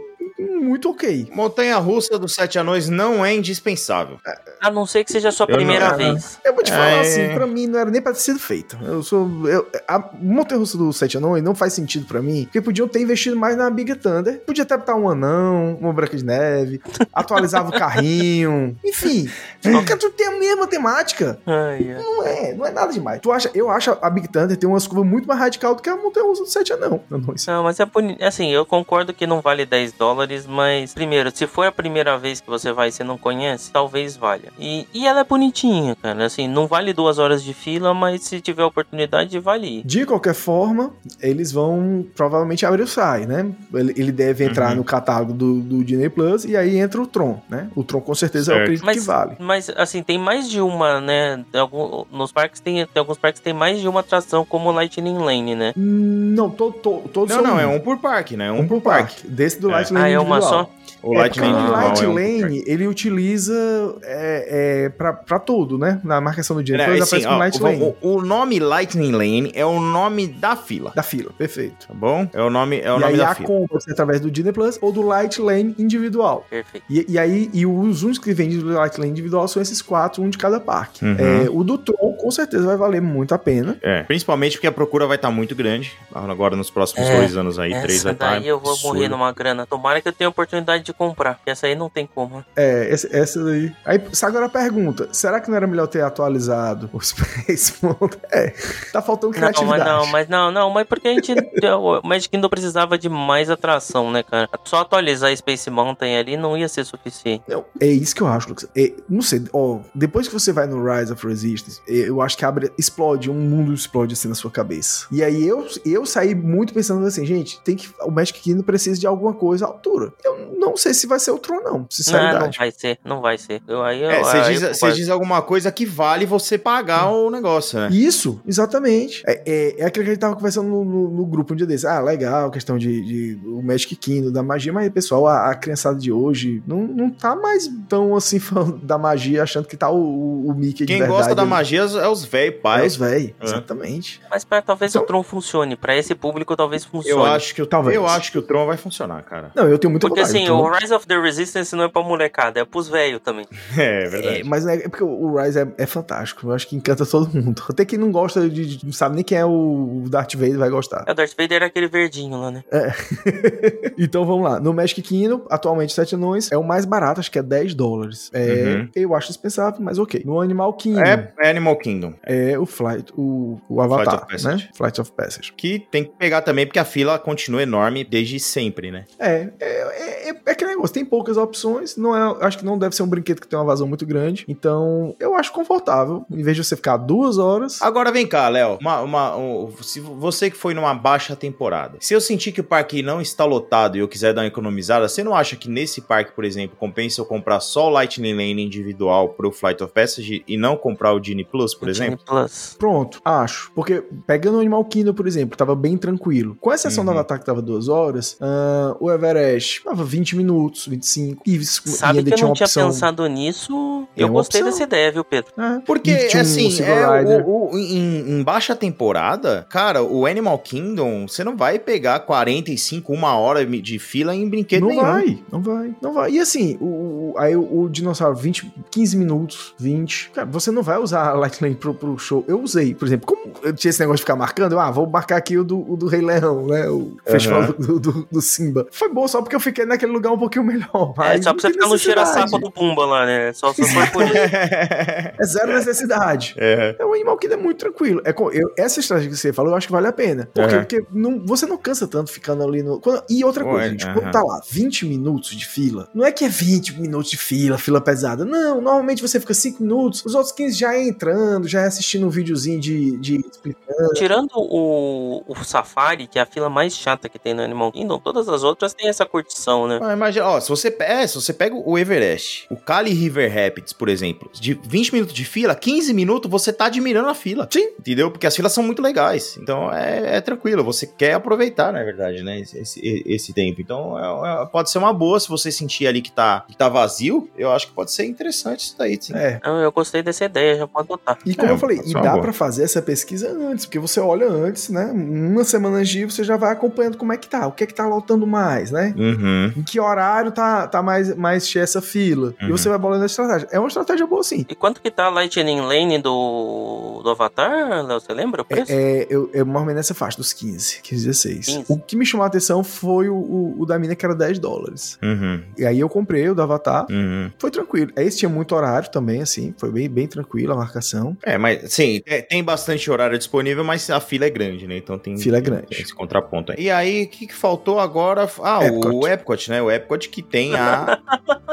muito ok. Montanha Russa dos Sete Anões não é indispensável. A não ser que seja a sua Eu primeira não- vez. Eu vou te falar É. assim, pra mim não era nem pra ter sido feito. Eu sou. Eu, a Montanha Russa do Sete Anões não faz sentido pra mim, porque podiam ter investido mais na Big Thunder. Podia até botar um anão, uma branca de neve, atualizava o carrinho. Enfim, porque tu tem a mesma temática. Ai, ai. Não é, não é nada demais. Tu acha, eu acho a Big Thunder tem umas curvas muito mais radical do que a Montanha Russa do Sete Anão. Anões. Não, mas é bonito. Assim, eu concordo que não vale 10 dólares, mas primeiro, se for a primeira vez que você vai e você não conhece, talvez valha. E, e ela é bonitinha, cara. Assim, não vale duas horas de fila, mas se tiver oportunidade, vale ir. De qualquer forma, eles vão provavelmente abrir o SAI, né? Ele, ele deve entrar Uhum. no catálogo do, do Disney Plus e aí entra o Tron, né? O Tron com certeza é o Certo. acredito Mas, que vale. mas, assim, tem mais de uma, né? Algum- nos parques tem, tem alguns parques que tem mais de uma atração, como o Lightning Lane, né? Não, to, to, todos Não, são não, é um por parque, né? Um, um por parque. Desse do É. Light Lane Ah, é uma. Só? O é, o Light é um por parque. Lane, ele utiliza é, é, pra, pra tudo, né? Na marcação do Disney É, Plus assim, aparece com ó, Light o- Lane. o, o nome Lightning Lane é o nome da fila, Da fila, perfeito. tá bom? É o nome, é o e nome aí da a fila. compra ser através do Disney Plus ou do Light Lane individual. Perfeito. E, e aí, e os únicos que vendem do Light Lane individual são esses quatro, um de cada parque. Uhum. É, o do Tron, com certeza, vai valer muito a pena. É, principalmente porque a procura vai estar muito grande agora nos próximos É, dois anos aí, três vai estar. daí eu vou morrer numa grana. Tomara que eu tenha oportunidade de comprar. Porque essa aí não tem como. né? É, essa, essa daí. Aí, agora a pergunta: será que não era melhor ter atualizado o Space Mountain? É, tá faltando Não, mas criatividade. não, mas não, não, mas porque a gente. o Magic Kingdom precisava de mais atração, né, cara? Só atualizar Space Mountain ali não ia ser suficiente. É isso que eu acho, Lucas. É, não sei, ó, depois que você vai no Rise of Resistance, é, eu acho que abre, explode, um mundo explode assim na sua cabeça. E aí eu, eu saí muito pensando assim, gente, tem que. O Magic Kingdom precisa de alguma coisa à altura. Eu não sei se vai ser o Tron, não, Não, não sinceridade. vai ser, não vai ser. Eu, aí eu, É, você aí diz, eu você diz alguma coisa que vale você pagar o negócio, né? Isso, exatamente. É, é, é aquilo que a gente tava conversando no, no- no grupo um dia desse. Ah, legal, questão de, de o Magic Kingdom, da magia, mas, pessoal, a, a criançada de hoje não, não tá mais tão assim falando da magia, achando que tá o, o, o Mickey de Quem gosta da magia é os velhos É pais. os véi, É. exatamente. Mas pra, talvez Então- o Tron funcione. Pra esse público, talvez funcione. Eu acho que o Talvez. eu acho que o Tron vai funcionar, cara. Não, eu tenho muita Porque vontade. assim, então- o Rise of the Resistance não é pra molecada, é pros velhos também. É É, verdade. mas é porque o Rise é, é fantástico. Eu acho que encanta todo mundo. Até quem não gosta de, de- não sabe nem quem é o Darth Vader vai gostar. É, o Darth Vader era aquele verdinho lá, né? então vamos lá. No Magic Kingdom, atualmente 7 anões é o mais barato, acho que é 10 dólares. É, Uhum. Eu acho dispensável, mas ok. No Animal Kingdom É, é Animal Kingdom. é, o Flight, o, o Avatar, of Passage. né? Flight of Passage. Que tem que pegar também, porque a fila continua enorme desde sempre, né? É, é, é, é, é aquele negócio, tem poucas opções, não é, acho que não deve ser um brinquedo que tem uma vazão muito grande, então eu acho confortável, em vez de você ficar duas horas, Agora vem cá, Léo. Uma, uma- um- se você que foi numa baixa temporada, se eu sentir que o parque não está lotado e eu quiser dar uma economizada, você não acha que nesse parque, por exemplo, compensa eu comprar só o Lightning Lane individual pro Flight of Passage e não comprar o Genie Plus, por Disney exemplo? Plus. Pronto, acho. Porque pegando o Animal Kingdom, por exemplo, tava bem tranquilo. Com exceção Uhum. Avatar que tava duas horas, ah, o Everest tava 20 minutos, 25. E, Sabe e ainda que eu tinha não uma tinha opção. pensado nisso. Tem Eu gostei opção. dessa ideia, viu, Pedro? É. Porque, assim, é, o, o- em, em baixa temporada, cara, o Animal Kingdom, você não vai pegar 45, uma hora de fila em brinquedo Não nenhum. vai, não vai, não vai. E assim, o, o- aí o, o dinossauro, 20, 15 minutos, 20. Cara, você não vai usar a Lightning pro, pro show. Eu usei, por exemplo, como eu tinha esse negócio de ficar marcando, eu, ah, vou marcar aqui o do, o do Rei Leão, né? O festival do, do, do Simba. Foi bom só porque eu fiquei naquele lugar um pouquinho melhor. É, Mas só não pra você ficar no necessidade. cheira-saco do Pumba lá, né? Só, só foi por isso. É zero necessidade. É. É um animal que é muito tranquilo. É, eu- essa estratégia que você falou, eu acho que vale a pena. Por quê? Aham. Porque não- você não cansa tanto ficando ali no. quando- e outra coisa, é, gente, aham. quando tá lá 20 minutos de fila, não é que é 20 minutos de fila, fila pesada. Não, normalmente você fica 5 minutos, os outros 15 já é entrando, já é assistindo um videozinho de, de explicando. Tirando o, o Safari, que é a fila mais chata que tem no Animal Kingdom, todas as outras têm essa curtição, né? Ah, imagina, ó, se você, é, se você pega o Everest, o Cali River Rapids, por exemplo, de 20 minutos de fila, 15 minutos você tá admirando a fila. Sim. Entendeu? Porque as filas são muito legais. Então é, é tranquilo, você quer aproveitar, na verdade, né? Esse, esse- esse tempo. Então é- é- pode ser uma boa se você sentir ali que tá, que tá vazio. Eu acho que pode ser interessante isso daí, sim. É. Eu gostei dessa ideia, já pode botar. E como É, eu falei, e dá boa. pra fazer essa pesquisa antes, porque você olha antes, né? Uma semana antes de você já vai acompanhando como é que tá, o que é que tá lotando mais, né? Uhum. Em que horário tá, tá mais, mais cheia essa fila? E Uhum. você vai bolando a estratégia. É uma estratégia boa, sim. E quanto que tá a Lightning Lane do, do Avatar, Léo? Você lembra o preço? É, eu, eu mais ou menos nessa faixa, dos 15, 15, 16. 15. O que me chamou a atenção foi o, o, o da mina, que era 10 dólares. Uhum. E aí eu comprei o do Avatar. Uhum. Foi tranquilo. Esse tinha muito horário também, assim. Foi bem, bem tranquilo a marcação. É, mas sim, é, tem bastante horário disponível, mas a fila é grande, né? Então tem, Fila é tem grande. esse contraponto. aí. E aí, o que, que faltou agora? Ah, Epcot. o Epcot, né? O Epcot que tem a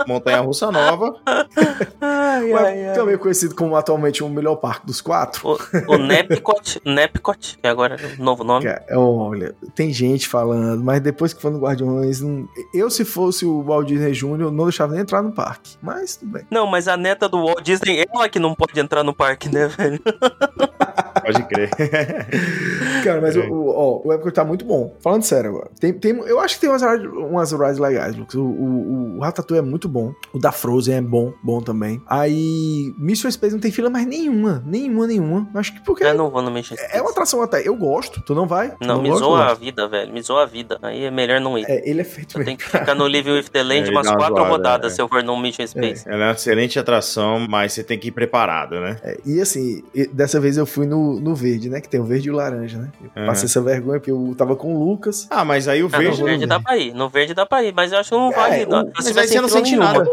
Montanha Russa Nova. Ai, Mas também conhecido como atualmente o melhor parque dos quatro. O, o Nepcot, Nepcot, que agora é o novo nome. Cara, olha, tem gente falando, mas depois que foi no Guardiões, não- eu se fosse o Walt Disney Jr., não deixava nem entrar no parque. Mas tudo bem. Não, mas a neta do Walt Disney, ela que não pode entrar no parque, né, velho? Pode crer. Cara, mas É. o, o, o Epcot tá muito bom. Falando sério agora. Tem, tem, eu acho que tem umas, rides- umas rides legais, Lucas. O, o, o Ratatouille é muito bom. O da Frozen é bom, bom também. Aí, Mission Space não tem fila mais nenhuma. Nenhuma, nenhuma. Acho que porque Eu não vou no Mission é uma atração até. Eu gosto. Tu não vai? Tu Não, me zoa a vida, velho. Me zoa a vida. Aí é melhor não ir. É, ele é feito tenho mesmo. que ficar no Live with the Land É, umas quatro zoada, rodadas é. se eu for no Mission Space. Ela é uma excelente atração, mas você tem que ir preparado, né? É, e assim, dessa vez eu fui no, no verde, né? Que tem o verde e o laranja, né? Eu Uhum. Passei essa vergonha porque eu tava com o Lucas. Ah, mas aí o Ah, no verde. verde dá pra ir. No verde dá pra ir, mas eu acho que não vale. É, não. o- Se mas aí sem você não sente nenhuma.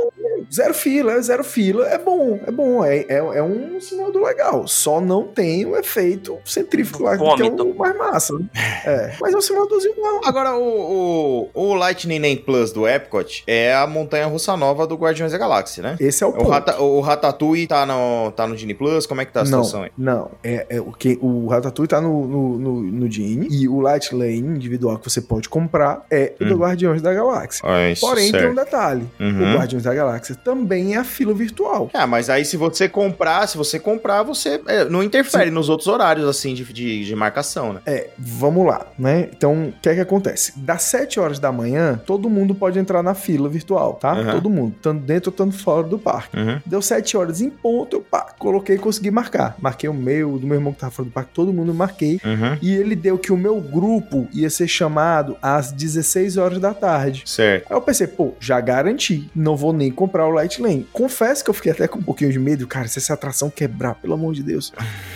Zero fila, zero fila, é bom, é bom, é, é, é um simulador legal. Só não tem o efeito centrífugo lá, que é o mais massa. Né? É, mas é um simuladorzinho bom. Agora, o, o, o Lightning Lane Plus do Epcot é a montanha russa nova do Guardiões da Galáxia, né? Esse é o O, ponto. Rata, o Ratatouille tá no, tá no Genie Plus? Como é que tá a não, situação aí? não. É, é o que o Ratatouille tá no, no, no, no Genie e o Light Lane individual que você pode comprar é o do Hum. Guardiões da Galáxia. Ah, isso, Porém, tem um certo. detalhe. Uhum. O Guardiões da Galáxia também é a fila virtual. Ah, mas aí se você comprar, se você comprar, você é, não interfere nos outros horários, assim, de, de, de marcação, né? É, vamos lá, né? Então, o que é que acontece? Das 7 horas da manhã, todo mundo pode entrar na fila virtual, tá? Uhum. Todo mundo, tanto dentro ou tanto fora do parque. Uhum. Deu 7 horas em ponto, eu pá, coloquei e consegui marcar. Marquei o meu, do meu irmão que tava fora do parque, todo mundo marquei. Uhum. E ele deu que o meu grupo ia ser chamado às 16 horas da tarde. Certo. Aí eu pensei, pô, já garanti, não vou nem comprar comprar o Light Lane. Confesso que eu fiquei até com um pouquinho de medo, cara, se essa atração quebrar, pelo amor de Deus.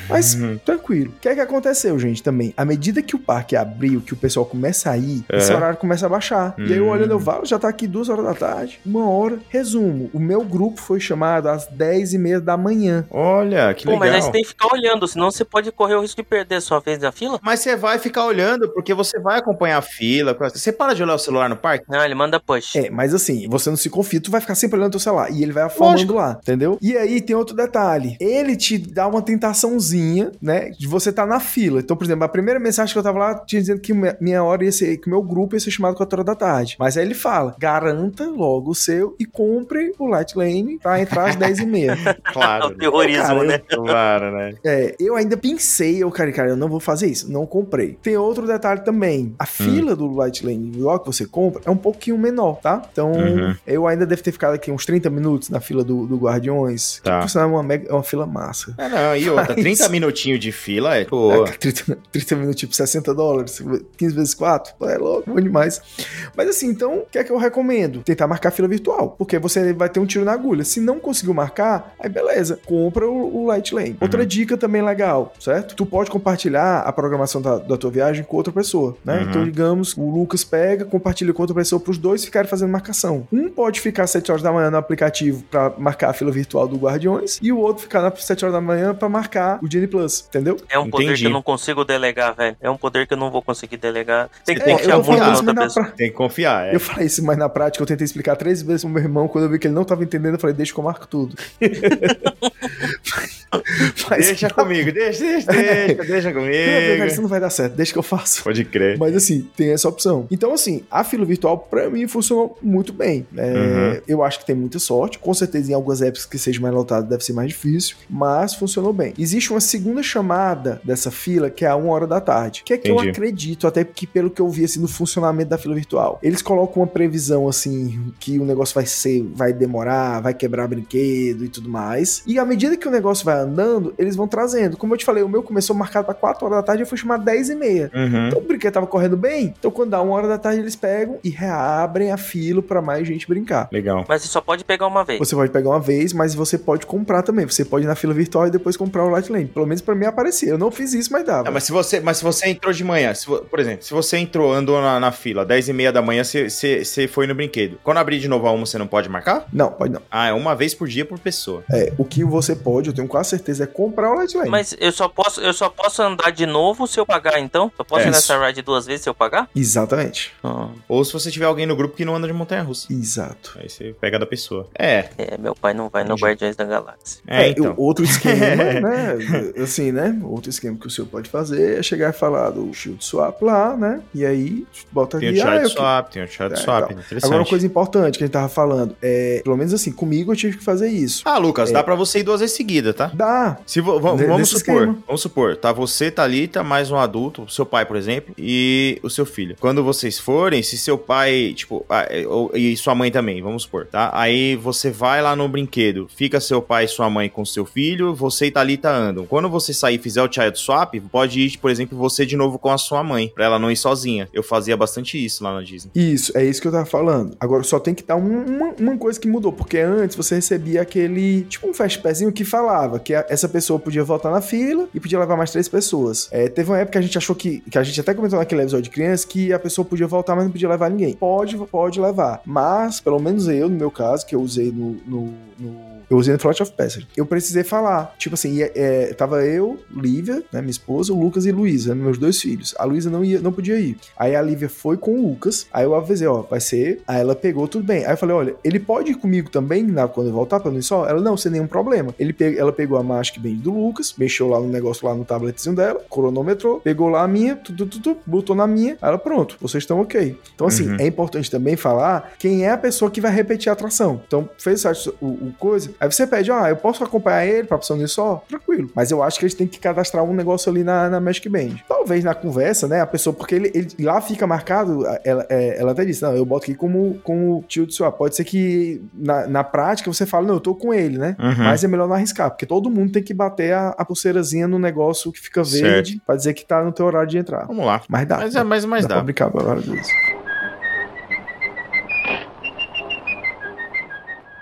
Mas Uhum. tranquilo. O que é que aconteceu, gente, também? À medida que o parque abriu, que o pessoal começa a ir, esse É. horário começa a baixar. E aí eu Hum. olhando, eu falo, já tá aqui duas horas da tarde, uma hora. Resumo, o meu grupo foi chamado às 10 e meia da manhã. Olha, que Pô, legal. mas aí você tem que ficar olhando, senão você pode correr o risco de perder sua vez na fila. Mas você vai ficar olhando, porque você vai acompanhar a fila. Você para de olhar o celular no parque? Não, ele manda push. É, mas assim, você não se confia, tu vai ficar sempre olhando teu celular. E ele vai afamando lá, entendeu? E aí tem outro detalhe. Ele te dá uma tentaçãozinha, né? De você estar na fila. Então, por exemplo, a primeira mensagem que eu tava lá tinha dizendo que minha- hora ia ser, que o meu grupo ia ser chamado 4 horas da tarde. Mas aí ele fala: garanta logo o seu e compre o Light Lane pra entrar às 10 e meia. Claro. o terrorismo, Cara, eu- né? Claro, né? É, eu ainda pensei, eu, cara, cara, eu não vou fazer isso. Não comprei. Tem outro detalhe também. A fila do Light Lane, logo que você compra, é um pouquinho menor, tá? Então, Uhum. eu ainda devo ter ficado aqui uns 30 minutos na fila do, do Guardiões. Tá. Sinal, é uma, mega- é uma fila massa. É, não, e outra, Mas- 30 minutinhos de fila é boa. É, 30, 30 minutos, tipo 60 dólares, 15 vezes 4, é louco, bom demais. Mas assim, então, o que é que eu recomendo? Tentar marcar fila virtual, porque você vai ter um tiro na agulha. Se não conseguiu marcar, aí beleza, compra o, o Light Lane. Outra dica também legal, certo? Tu pode compartilhar a programação da, da tua viagem com outra pessoa, né? Uhum. Então, digamos, o Lucas pega, compartilha com outra pessoa para os dois ficarem fazendo marcação. Um pode ficar às 7 horas da manhã no aplicativo para marcar a fila virtual do Guardiões e o outro ficar às 7 horas da manhã para marcar o Genie Plus, entendeu? É um poder Entendi. que eu não consigo delegar, velho. É um poder que eu não vou conseguir delegar. Tem que É, É, confiar muito na isso, outra na, pessoa. pra- Tem que confiar, é. Eu falei isso, mas na prática eu tentei explicar três vezes pro meu irmão. Quando eu vi que ele não tava entendendo, eu falei, deixa que eu marco tudo. Mas- Deixa comigo, deixa, deixa, deixa, deixa Cara, Isso comigo. não vai dar certo, deixa que eu faço. Pode crer. Mas assim, tem essa opção. Então, assim, a fila virtual, pra mim, funcionou muito bem. É, Uhum. Eu acho que tem muita sorte. Com certeza, em algumas épocas que seja mais lotado, deve ser mais difícil. Mas funcionou bem. Existe uma segunda chamada dessa fila, que é a uma hora da tarde. Que é que eu Entendi. acredito, até que pelo que eu vi assim, no funcionamento da fila virtual. Eles colocam uma previsão assim, que o negócio vai ser, vai demorar, vai quebrar brinquedo e tudo mais. E à medida que o negócio vai andando, eles vão trazendo. Como eu te falei, o meu começou marcado para 4 horas da tarde, eu fui chamar 10 e meia. Uhum. Então o brinquedo tava correndo bem. Então quando dá uma hora da tarde, eles pegam e reabrem a fila para mais gente brincar. Legal. Mas você só pode pegar uma vez. Você pode pegar uma vez, mas você pode comprar também. Você pode ir na fila virtual e depois comprar o Light Lane. Pelo menos pra mim aparecia. Eu não fiz isso, mas dava. Ah, mas se você, mas se você entrou de manhã, se por exemplo, se você entrou, andou na, na fila, 10 e meia da manhã, você, você, você foi no brinquedo. Quando abrir de novo a uma, você não pode marcar? Não, pode não. Ah, é uma vez por dia por pessoa. É, o que você pode, eu tenho quase certeza, é comprar o Light Lane. Mas eu só posso, eu só posso andar de novo se eu pagar, então? Só posso É ir nessa ride duas vezes se eu pagar? Exatamente. Ah, Ou se você tiver alguém no grupo que não anda de montanha-russa. Exato. Aí você pega da pessoa. É, é, meu pai não vai no Entendi. Guardiões da Galáxia. é, então. o- outro esquema, né? Assim, né? Outro esquema que o senhor pode fazer é chegar e falar do shield swap lá, né? E aí, bota Tem o ali. ah, eu que- swap, tem o chart É, swap, então. interessante. Agora, uma coisa importante que a gente tava falando, é, pelo menos assim, comigo eu tive que fazer isso. Ah, Lucas, É. dá pra você ir duas vezes seguida, tá? Dá. Se vo- vamos supor, esquema. vamos supor, tá você, Thalita, mais um adulto, seu pai, por exemplo, e o seu filho. Quando vocês forem, se seu pai, tipo, ah, é, ou- e sua mãe também, vamos supor, tá? Aí você vai lá no brinquedo, fica seu pai e sua mãe com seu filho, você e Thalita andam. Quando você sair e fizer o child swap, pode ir, por exemplo, você de novo com a sua mãe, pra ela não ir sozinha. Eu fazia bastante isso lá na Disney. Isso, é isso que eu tava falando. Agora só tem que dar um- uma, uma coisa que mudou, porque antes você recebia aquele, tipo um fast passinho que falava que a- essa pessoa podia voltar na fila e podia levar mais três pessoas. É, teve uma época que a gente achou que, que a gente até comentou naquele episódio de criança, que a pessoa podia voltar, mas não podia levar ninguém. Pode, pode levar. Mas, pelo menos eu, no meu caso, que eu usei no- no- no eu usei no Flight of Passage. Eu precisei falar. Tipo assim, é, tava eu, Lívia, né, minha esposa, o Lucas e Luísa, meus dois filhos. A Luísa não, ia, não podia ir. Aí a Lívia foi com o Lucas. Aí eu avisei, ó, vai ser. Aí ela pegou, tudo bem. Aí eu falei, olha, ele pode ir comigo também na, quando eu voltar pra não ir só? Ela, não, sem nenhum problema. Ele pe- ela pegou a Magic Band do Lucas, mexeu lá no negócio lá no tabletzinho dela, cronometrou, pegou lá a minha, tudo, tudo, botou na minha. Aí ela, pronto, vocês estão ok. Então, assim, Uhum. é importante também falar quem é a pessoa que vai repetir a atração. Então, fez o, o coisa. Aí você pede, ah, eu posso acompanhar ele pra opção de só? Tranquilo. Mas eu acho que eles têm que cadastrar um negócio ali na, na Magic Band. Talvez na conversa, né, a pessoa, porque ele, ele- lá fica marcado, ela, é, ela até disse, não, eu boto aqui como, como tilt swap. Pode ser que na, na prática você fale, não, eu tô com ele, né? Uhum. Mas é melhor não arriscar, porque todo mundo tem que bater a, a pulseirazinha no negócio que fica verde pra dizer que tá no teu horário de entrar. Vamos lá. Mas dá. Mas, é, mas, mas dá pra dá. brincar agora disso.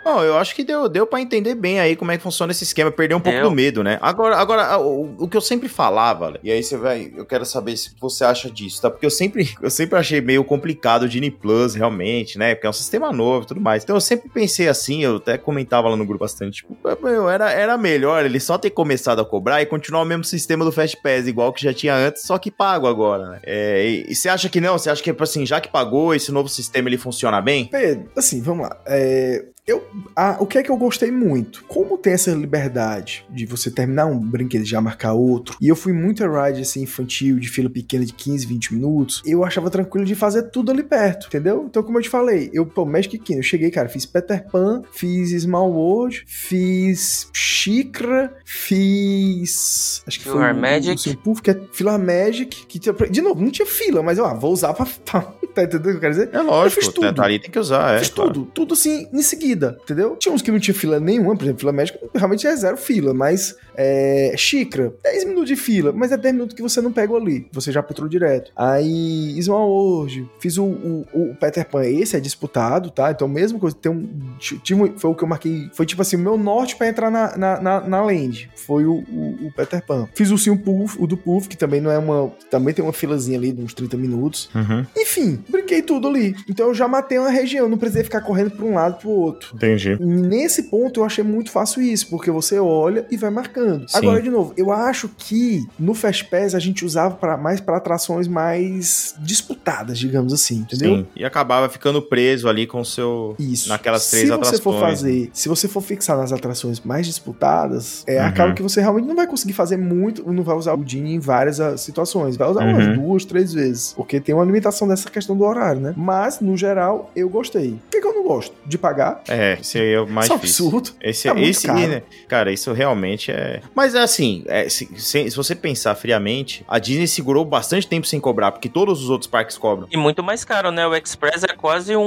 Bom, eu acho que deu, deu para entender bem aí como é que funciona esse esquema, perder um pouco do medo, né? Agora, agora o, o que eu sempre falava, e aí você vai, eu quero saber se você acha disso, tá? Porque eu sempre, eu sempre achei meio complicado o Genie Plus, realmente, né? Porque é um sistema novo e tudo mais. Então eu sempre pensei assim, eu até comentava lá no grupo bastante, tipo, meu, era, era melhor ele só ter começado a cobrar e continuar o mesmo sistema do Fast Pass, igual que já tinha antes, só que pago agora, né? É, e, e você acha que não? Você acha que, tipo assim, já que pagou, esse novo sistema ele funciona bem? Pedro, assim, vamos lá. É, eu, ah, o que é que eu gostei muito? Como tem essa liberdade de você terminar um brinquedo e já marcar outro, e eu fui muito a ride assim, infantil, de fila pequena de 15, 20 minutos, eu achava tranquilo de fazer tudo ali perto, entendeu? Então, como eu te falei, eu, pô, Magic Kingdom, eu cheguei, cara, fiz Peter Pan, fiz Small World, fiz Xicra, fiz. Acho que foi. Filar o- Magic. O, Sim Puff, que é Filar Magic, que de novo, não tinha fila, mas eu ah, vou usar pra. pra tá entendendo o que eu quero dizer? É lógico, fiz tudo. tá ali tem que usar, é. Fiz claro. tudo, tudo assim, em seguida, entendeu? Tinha uns que não tinha fila nenhuma, por exemplo, fila médica realmente é zero fila, mas é, xícara, 10 minutos de fila, mas é 10 minutos que você não pega ali, você já petrou direto. Aí, Small World, fiz o, o, o Peter Pan, esse é disputado, tá? Então, mesmo que eu tenha um, tive foi o que eu marquei, foi tipo assim, o meu norte pra entrar na, na, na, na land, foi o, o, o Peter Pan. Fiz o Sim Puff, o do Puff, que também não é uma, também tem uma filazinha ali de uns 30 minutos. Uhum, Enfim, brinquei tudo ali. Então eu já matei uma região, não precisei ficar correndo pra um lado pro outro. Entendi. Nesse ponto eu achei muito fácil isso, porque você olha e vai marcando. Sim. Agora, de novo, eu acho que no Fast Pass a gente usava pra, mais para atrações mais disputadas, digamos assim, entendeu? Sim. E acabava ficando preso ali com o seu. Isso. Naquelas três se você for atrações, fazer, se você for fixar nas atrações mais disputadas, é, Uhum. acaba que você realmente não vai conseguir fazer muito, não vai usar o Genie em várias ah, situações, vai usar umas Uhum. duas, três vezes, porque tem uma limitação dessa questão do horário, né? Mas no geral eu gostei. Por que, que eu não gosto de pagar? É, esse aí é o mais Isso é um difícil. absurdo. Esse, É muito esse caro. né, cara, isso realmente é. Mas é assim, é, se, se- se você pensar friamente, a Disney segurou bastante tempo sem cobrar, porque todos os outros parques cobram. E muito mais caro, né? O Express é quase um,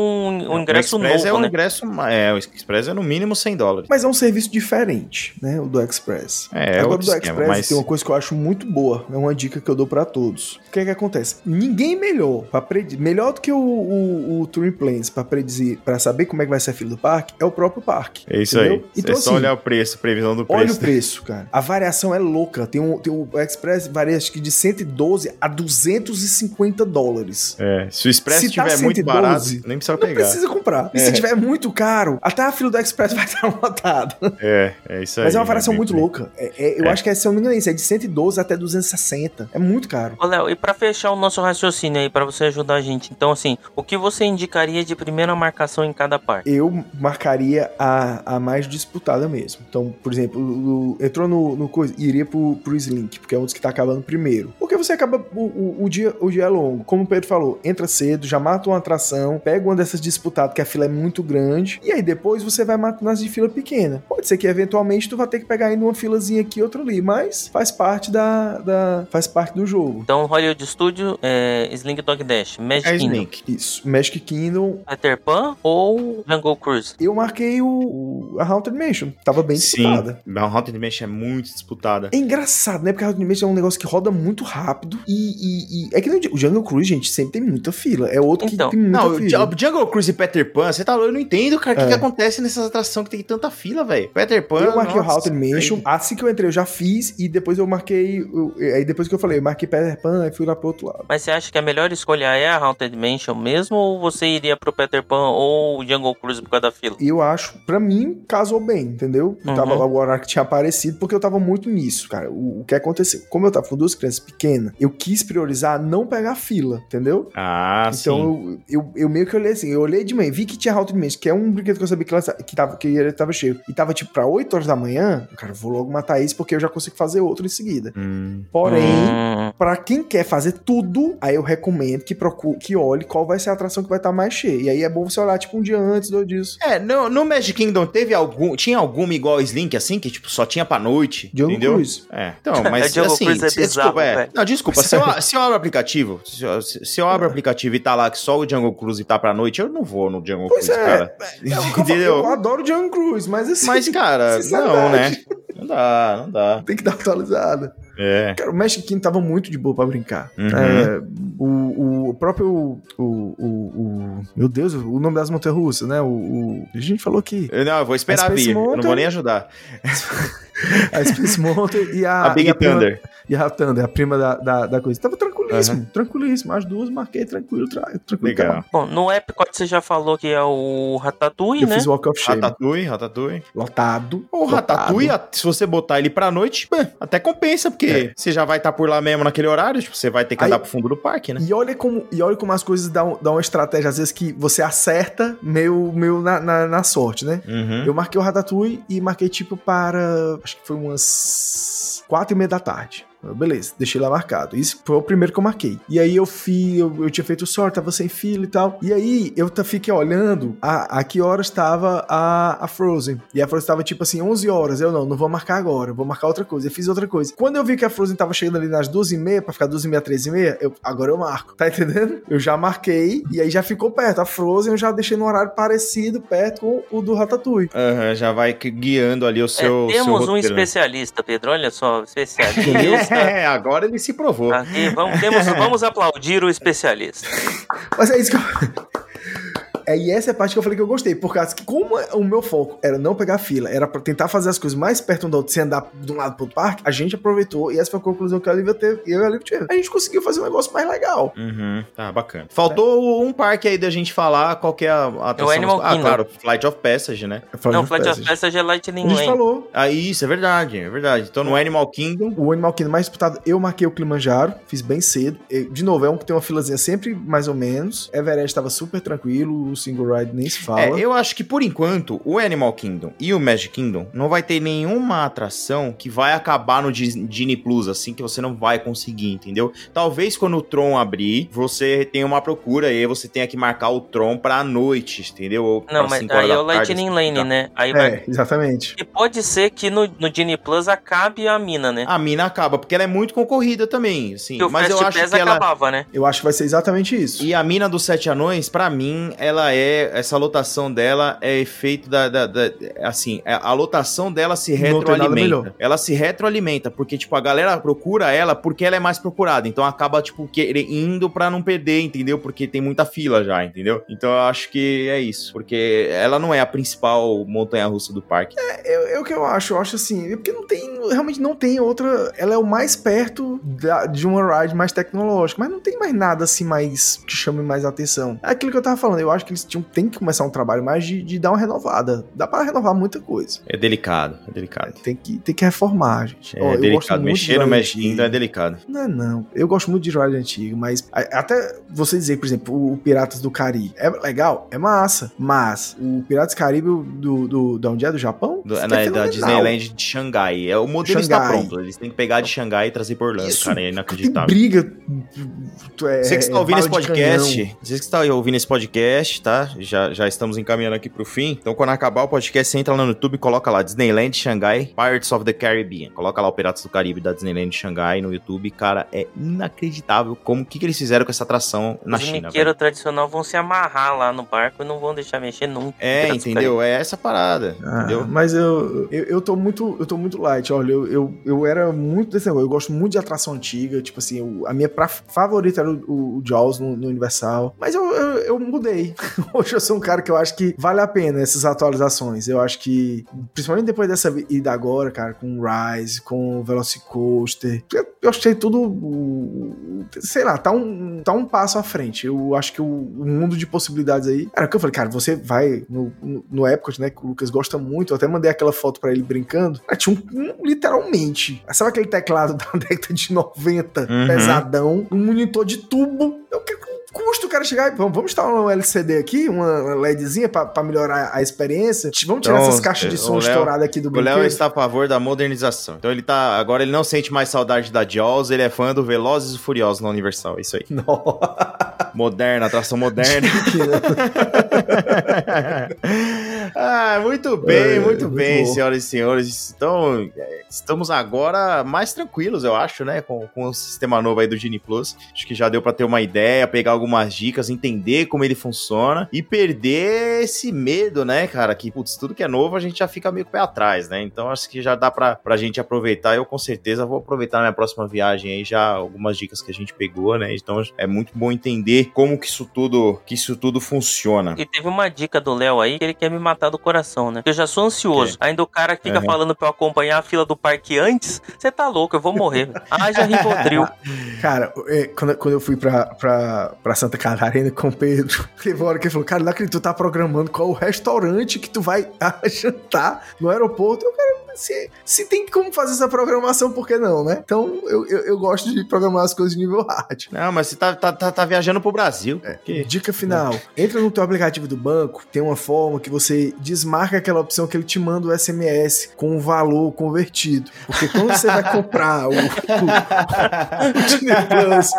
um ingresso o Express novo, é um né? ingresso. É, o Express é no mínimo 100 dólares. Mas é um serviço diferente, né? O do Express. É, é Agora, outro do esquema, Express mas- tem uma coisa que eu acho muito boa. É uma dica que eu dou pra todos. O que é que acontece? Ninguém melhor para melhor do que o, o, o Touring Plans pra predizer, para saber como é que vai ser a fila do parque, é o próprio parque. É isso entendeu? aí. Então, é só assim, olhar o preço, previsão do Olha preço. o preço, cara. A variação é louca. Tem um, tem um o Express varia acho que de 112 a 250 dólares. É, se o Express Se tá estiver muito 112, barato, nem precisa Não pegar. precisa comprar. E É. se tiver muito caro, até a fila do Express vai estar lotada. É, é isso aí. Mas é uma variação né, muito bem- louca. É- é- eu É. acho que é, se eu não me engano, isso é de 112 até 260. É muito caro. Ô, Léo, e pra fechar o nosso raciocínio aí, pra você ajudar a gente, então, assim, o que você indicaria de primeira marcação em cada parque? Eu marcaria a, a mais disputada mesmo. Então, por exemplo, o- o- entrou no, no coisa, iria pro, pro Slink, porque é um dos que tá acabando primeiro. Porque você acaba. O, o, o dia, o dia é longo. Como o Pedro falou, entra cedo, já mata uma atração, pega uma dessas disputadas, que a fila é muito grande, e aí depois você vai matando as de fila pequena. Pode ser que eventualmente tu vai ter que pegar ainda uma filazinha aqui, outra ali, mas faz parte da. da faz parte do jogo. Então, Hollywood Studio, é, Slink Dog Dash, Magic É Kingdom, Slink. Isso. Magic Kingdom, Peter Pan ou Jungle Cruise? Eu marquei o, o- a Haunted Mansion. Tava bem Sim, disputada. a Haunted Mansion é muito disputada. É engraçado, né? Porque a Haunted Mansion é um negócio que roda muito rápido. E, e- e- é que nem o Jungle Cruise, gente, sempre tem muita fila. É outro Então, que tem muita Não, o fila. Ju- Jungle Cruise e Peter Pan, você tá louco? Eu não entendo, cara, o que, É. que acontece nessas atrações que tem tanta fila, velho. Peter Pan. Eu marquei o nossa, Haunted Mansion. Assim que eu entrei, eu já fiz. E depois eu marquei. eu- aí depois que eu falei, eu marquei Peter Pan e fui lá pro outro lado. Mas você acha que a melhor escolha é a Haunted Mansion mesmo ou você iria pro Peter Pan ou o Jungle Cruise por causa da fila? E eu acho, pra mim, casou bem, entendeu? Uhum. Tava o horário que tinha aparecido, porque eu tava muito nisso, cara. O, o que aconteceu? Como eu tava com duas crianças pequenas, eu quis priorizar não pegar fila, entendeu? Ah, sim. Então eu, eu, eu meio que olhei assim, eu olhei de manhã, vi que tinha Haunted Mansion, que é um brinquedo que eu sabia que, lança- que, tava, que ele tava cheio. E tava tipo pra 8 horas da manhã, cara, vou logo matar esse porque eu já consigo fazer outro em seguida. Hum, Porém, Hum, Pra quem quer fazer tudo, aí eu recomendo que procure, que olhe qual vai ser a atração que vai estar mais cheia. E aí é bom você olhar tipo um dia antes do disso. É, no, no Magic Kingdom teve algum. Tinha alguma igual a Slink, assim, que tipo, só tinha pra noite. Jungle entendeu? Cruise. É, então, mas assim. Cruise é bizarro, desculpa, é. Não, desculpa, se eu, se eu abro o aplicativo, se eu, se- eu abro o aplicativo e tá lá que só o Jungle Cruise tá pra noite, eu não vou no Jungle Pois Cruise, é. cara. É o falo, Entendeu? eu adoro Jungle Cruise, mas assim. Mas, cara, não, né? Não dá, não dá. Tem que dar atualizada. É. Cara, o Magic Kingdom tava muito de boa pra brincar. Uhum. É, O, o próprio. O, o, o- Meu Deus, o nome das montanhas russas, né? O, o- A gente falou que Eu- Não, eu vou esperar A vir. Eu não vou nem ajudar. a Space Mountain e a. A Big e prima- Thunder. E a Thunder, a prima da, da, da coisa. Tava tranquilíssimo, tranquilíssimo. As duas marquei tranquilo, tra... tranquilo. Legal. Bom, no Epcot você já falou que é o Ratatouille, Eu né? fiz Walk of Shame. Ratatouille, Ratatouille. Lotado. O. Ratatouille, a- se você botar ele pra noite, até compensa, porque você já vai estar por lá mesmo naquele horário, tipo, você vai ter que É. Aí- andar pro fundo do parque, né? E olha como, e olha como as coisas dão, dão uma estratégia, às vezes, que você acerta meio, meio na, na, na sorte, né? Uhum. Eu marquei o Ratatouille e marquei tipo para. Acho que foi umas quatro e meia da tarde. Beleza, deixei lá marcado. Isso foi o primeiro que eu marquei. E aí eu fui, eu, eu tinha feito sorte, tava sem fila e tal. E aí eu fiquei olhando a, a que horas estava a, a Frozen. E a Frozen tava tipo assim, 11 horas. Eu não, não vou marcar agora, vou marcar outra coisa. Eu fiz outra coisa. Quando eu vi que a Frozen tava chegando ali nas duas e meia, pra ficar duas e meia, três e meia, eu, agora eu marco. Tá entendendo? Eu já marquei e aí já ficou perto. A Frozen eu já deixei no horário parecido, perto com o do Ratatouille. Aham, já vai que- guiando ali o É, seu. temos seu um roteiro, né? especialista, Pedro. Olha só, especialista. É, agora ele se provou. Aqui, vamos, temos, vamos aplaudir o especialista. Mas é isso que eu. É, e essa é a parte que eu falei que eu gostei, por causa que, como o meu foco era não pegar fila, era pra tentar fazer as coisas mais perto um do outro, sem andar de um lado pro outro parque, a gente aproveitou, e essa foi a conclusão que a Olivia teve, e eu e a Olivia tivemos. A gente conseguiu fazer um negócio mais legal. Uhum, tá bacana. Faltou um parque aí da gente falar qual que é a a atração. Animal ah, Kingdom. claro, Flight of Passage, né? Eu falei Não, de Flight of Passage. Passage é A Lightning gente Lane. falou. Ah, isso, é verdade, é verdade. Então no Animal Kingdom. O Animal Kingdom mais disputado, eu marquei o Kilimanjaro, fiz bem cedo. De novo, é um que tem uma filazinha sempre mais ou menos. Everest tava super tranquilo, o single ride nem se fala. É, eu acho que por enquanto o Animal Kingdom e o Magic Kingdom não vai ter nenhuma atração que vai acabar no Dis- Disney Plus, assim, que você não vai conseguir, entendeu? Talvez quando o Tron abrir, você tenha uma procura e aí você tenha que marcar o Tron pra noite, entendeu? Ou Não, mas aí é o tarde, Lightning assim, Lane, tá? né? Aí vai. É, exatamente. E pode ser que no, no Genie Plus acabe a mina, né? A mina acaba, porque ela é muito concorrida também, assim. que o mas Fast eu acho Pass que ela. acabava, né? Eu acho que vai ser exatamente isso. E a mina dos sete anões, pra mim, ela é. Essa lotação dela é efeito da. da- da- assim, a a lotação dela se retroalimenta. Ela se retroalimenta, porque, tipo, a galera procura ela porque ela é mais procurada. Então acaba, tipo, querer, indo pra não perder, entendeu? Porque tem muita fila já, entendeu? Então eu acho que é isso. Porque ela não é a principal montanha russa do parque. Eu, eu que eu acho, eu acho assim, é porque não tem, realmente não tem outra, ela é o mais perto da- de uma ride mais tecnológica, mas não tem mais nada assim mais que chame mais atenção. É aquilo que eu tava falando, eu acho que eles tinham, tem que começar um trabalho mais de, de dar uma renovada. Dá pra renovar muita coisa. É delicado, é delicado. Tem que, tem que reformar, gente. É Ó, eu gosto delicado. muito Mexer no. Kingdom é delicado. Não, não. Eu gosto muito de ride antigo, mas até você dizer, por exemplo, o Piratas do Caribe é legal, é massa, mas o Piratas do Caribe do, do, da onde é? Do Japão? Do- É da. Disneyland de Xangai. É, o modelo está Xangai. pronto. Eles têm que pegar de Xangai e trazer por Orlando, Isso, cara. É Tem inacreditável. briga. É, Você que está é ouvindo esse bala de podcast, você que está ouvindo esse podcast, tá? Já, já estamos encaminhando aqui pro fim. Então, quando acabar o podcast, você entra lá no YouTube e coloca lá Disneyland Xangai, Pirates of the Caribbean. Coloca lá o Piratas do Caribe da Disneyland Xangai no YouTube. Cara, é inacreditável como o que, que eles fizeram com essa atração na Os China. miqueiros tradicional vão se amarrar lá no barco e não vão deixar mexer nunca. É, entendeu? É essa parada, Ah, entendeu? mas eu, eu, eu tô muito eu tô muito light, olha, eu, eu, eu era muito desse negócio, eu gosto muito de atração antiga, tipo assim, eu- a minha pra, favorita era o, o, o Jaws no, no Universal, mas eu, eu, eu mudei. Hoje eu sou um cara que eu acho que vale a pena essas atualizações, eu acho que, principalmente depois dessa ida agora, cara, com o Rise, com o Velocicoaster, eu, eu achei tudo, sei lá, tá um, tá um passo à frente, eu acho que o, o mundo de possibilidades aí, era o que eu falei, cara, você vai no, no, no Epcot, né, que o Lucas gosta muito, eu até mandei aquela foto pra ele brincando, cara, tinha um, um- literalmente, sabe aquele teclado da década de 90, Uhum. pesadão, um monitor de tubo, eu que custa o cara chegar e vamos, vamos instalar um LCD aqui, uma LEDzinha pra, pra melhorar a experiência, vamos tirar Então, essas caixas de o som estouradas aqui do O Léo brinquedo. está a favor da modernização. Então ele tá. Agora ele não sente mais saudade da Jaws, ele é fã do Velozes e Furiosos na Universal. É isso aí. Nossa. Moderna, atração moderna. Ah, muito bem, É, muito muito bem, bom. senhoras e senhores. Então, é, estamos agora mais tranquilos, eu acho, né? Com, com o sistema novo aí do Genie Plus. Acho que já deu pra ter uma ideia, pegar algumas dicas, entender como ele funciona e perder esse medo, né, cara? Que, putz, tudo que é novo a gente já fica meio com o pé atrás, né? Então, acho que já dá pra, pra gente aproveitar. Eu, com certeza, vou aproveitar na minha próxima viagem aí já algumas dicas que a gente pegou, né? Então, é muito bom entender como que isso tudo, que isso tudo funciona. E teve uma dica do Léo aí que ele quer me matar do coração, né? Eu já sou ansioso. Ainda o cara que fica Uhum. falando pra eu acompanhar a fila do parque antes. Você tá louco, eu vou morrer. Haja Rivotril. Cara, é, quando, quando eu fui pra, pra, pra Santa Catarina com o Pedro, teve uma hora que ele falou, cara, não acredito, tu tá programando qual o restaurante que tu vai jantar no aeroporto. Eu, cara, se, se tem como fazer essa programação, por que não, né? Então, eu, eu, eu gosto de programar as coisas de nível hard. Não, mas você tá, tá, tá, tá viajando pro Brasil. Que- Dica final: entra no teu aplicativo do banco, tem uma forma que você desmarca aquela opção que ele te manda o SMS com o valor convertido. Porque quando você vai comprar o, o, o Disney Plus,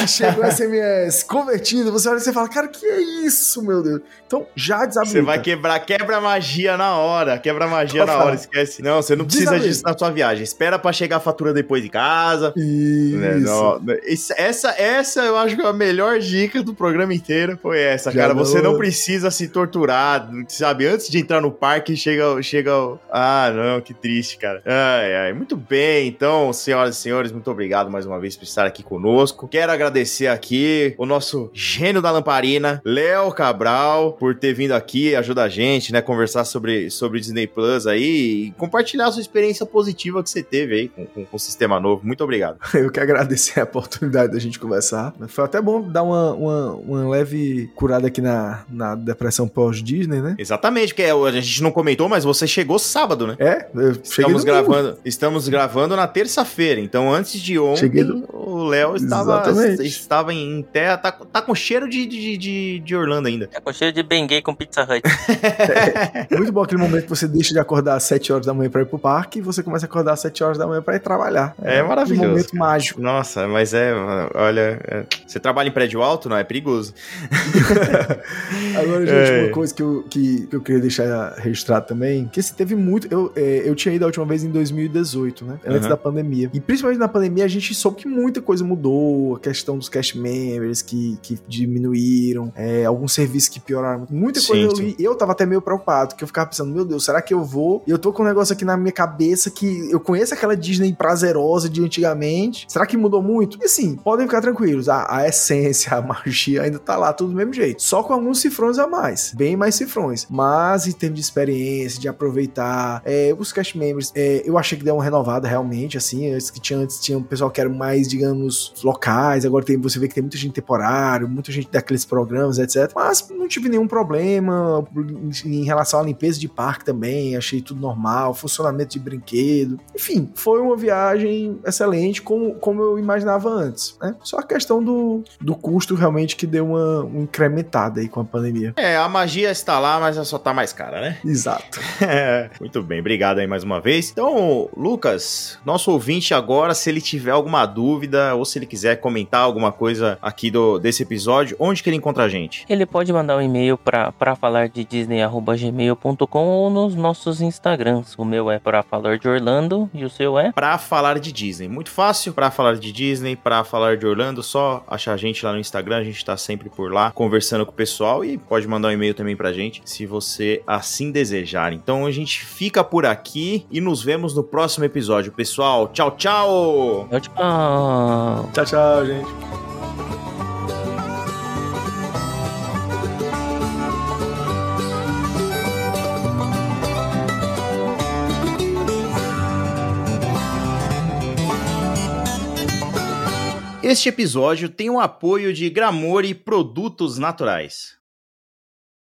que chega o SMS convertido, você olha e você fala, cara, que é isso, meu Deus? Então já desabilita. Você vai quebrar, quebra magia na hora. Quebra magia Pode na falar. hora, esquece. Não, você não precisa disso na sua viagem. Espera pra chegar a fatura depois de casa. Isso. né? Não, né? Isso- essa, essa eu acho que é a melhor dica do programa inteiro foi essa, Já cara. Você não- não precisa se torturar, sabe? Antes de entrar no parque, chega, chega. Ah, não, que triste, cara. Ai, ai. Muito bem, então, senhoras e senhores, muito obrigado mais uma vez por estar aqui conosco. Quero agradecer aqui o nosso gênio da lamparina, Léo Cabral, por ter vindo aqui, ajuda a gente, né? Conversar sobre, sobre Disney Plus aí e compartilhar a sua experiência positiva que você teve aí com, com- com o sistema novo. Muito obrigado. Eu que agradecer a oportunidade da gente conversar. Foi até bom dar uma, uma, uma leve curada aqui na, na depressão pós-Disney, né? Exatamente, porque a gente não comentou, mas você chegou sábado, né? É, Estamos gravando, estamos gravando na terça-feira, então antes de ontem, Cheguei no- o Léo estava, Exatamente. estava em terra, tá, tá com cheiro de, de, de, de Orlando ainda. É com cheiro de Bengay com Pizza Hut. É muito bom aquele momento que você deixa de acordar às 7 horas da manhã pra ir pro parque e você começa a acordar às 7 horas da manhã pra ir trabalhar. É maravilhoso, Um momento cara. mágico. Nossa, mas é, olha, é- você trabalha em prédio alto, não? É perigoso. Agora, gente, É. uma coisa que eu, que, que eu queria deixar registrado também, que se teve muito. Eu, é, eu tinha ido a última vez em 2018, né? Antes Uhum. da pandemia. E principalmente na pandemia, a gente soube que muita coisa mudou. A questão dos cast members que, que diminuíram, é, alguns serviços que pioraram. Muita Sim, coisa eu sim. li. Eu tava até meio preocupado, que eu ficava pensando, meu Deus, será que eu vou? E eu tô com um negócio aqui na minha cabeça que eu conheço aquela Disney prazerosa de antigamente. Será que mudou muito? E assim, podem ficar tranquilos. A, a essência, a magia ainda tá lá, tudo do mesmo jeito. Só com alguns cifrões a mais. Bem mais cifrões. Mas em termos de experiência, de aproveitar, é, os cast members, é, eu achei que deu uma renovada realmente, assim. Antes que tinha, antes tinha um pessoal que era mais, digamos, locais. Agora tem, você vê que tem muita gente temporário, muita gente daqueles programas, etc. Mas não tive nenhum problema em, relação à limpeza de parque também. Achei tudo normal, funcionamento de brinquedo. Enfim, foi uma viagem excelente, como, como eu imaginava antes. Né? Só a questão do, do custo realmente que deu uma, uma incrementada aí com a pandemia. É, a magia está lá, mas ela só tá mais cara, né? Exato. Muito bem, obrigado aí mais uma vez. Então, Lucas, nosso ouvinte agora, se ele tiver alguma dúvida ou se ele quiser comentar alguma coisa aqui do, desse episódio, onde que ele encontra a gente? Ele pode mandar um e-mail pra falar de disney.gmail.com ou nos nossos Instagrams. O meu é pra falar de Orlando e o seu é? Pra falar de Disney. Muito fácil pra falar de Disney, pra falar de Orlando, só achar a gente lá no Instagram, a gente tá sempre por lá conversando com o pessoal e pode mandar um e-mail também pra gente, se você assim desejar. Então a gente fica por aqui e nos vemos no próximo episódio, pessoal. Tchau, tchau! Tchau, tchau. Tchau, tchau, gente. Este episódio tem o apoio de Gramore Produtos Naturais.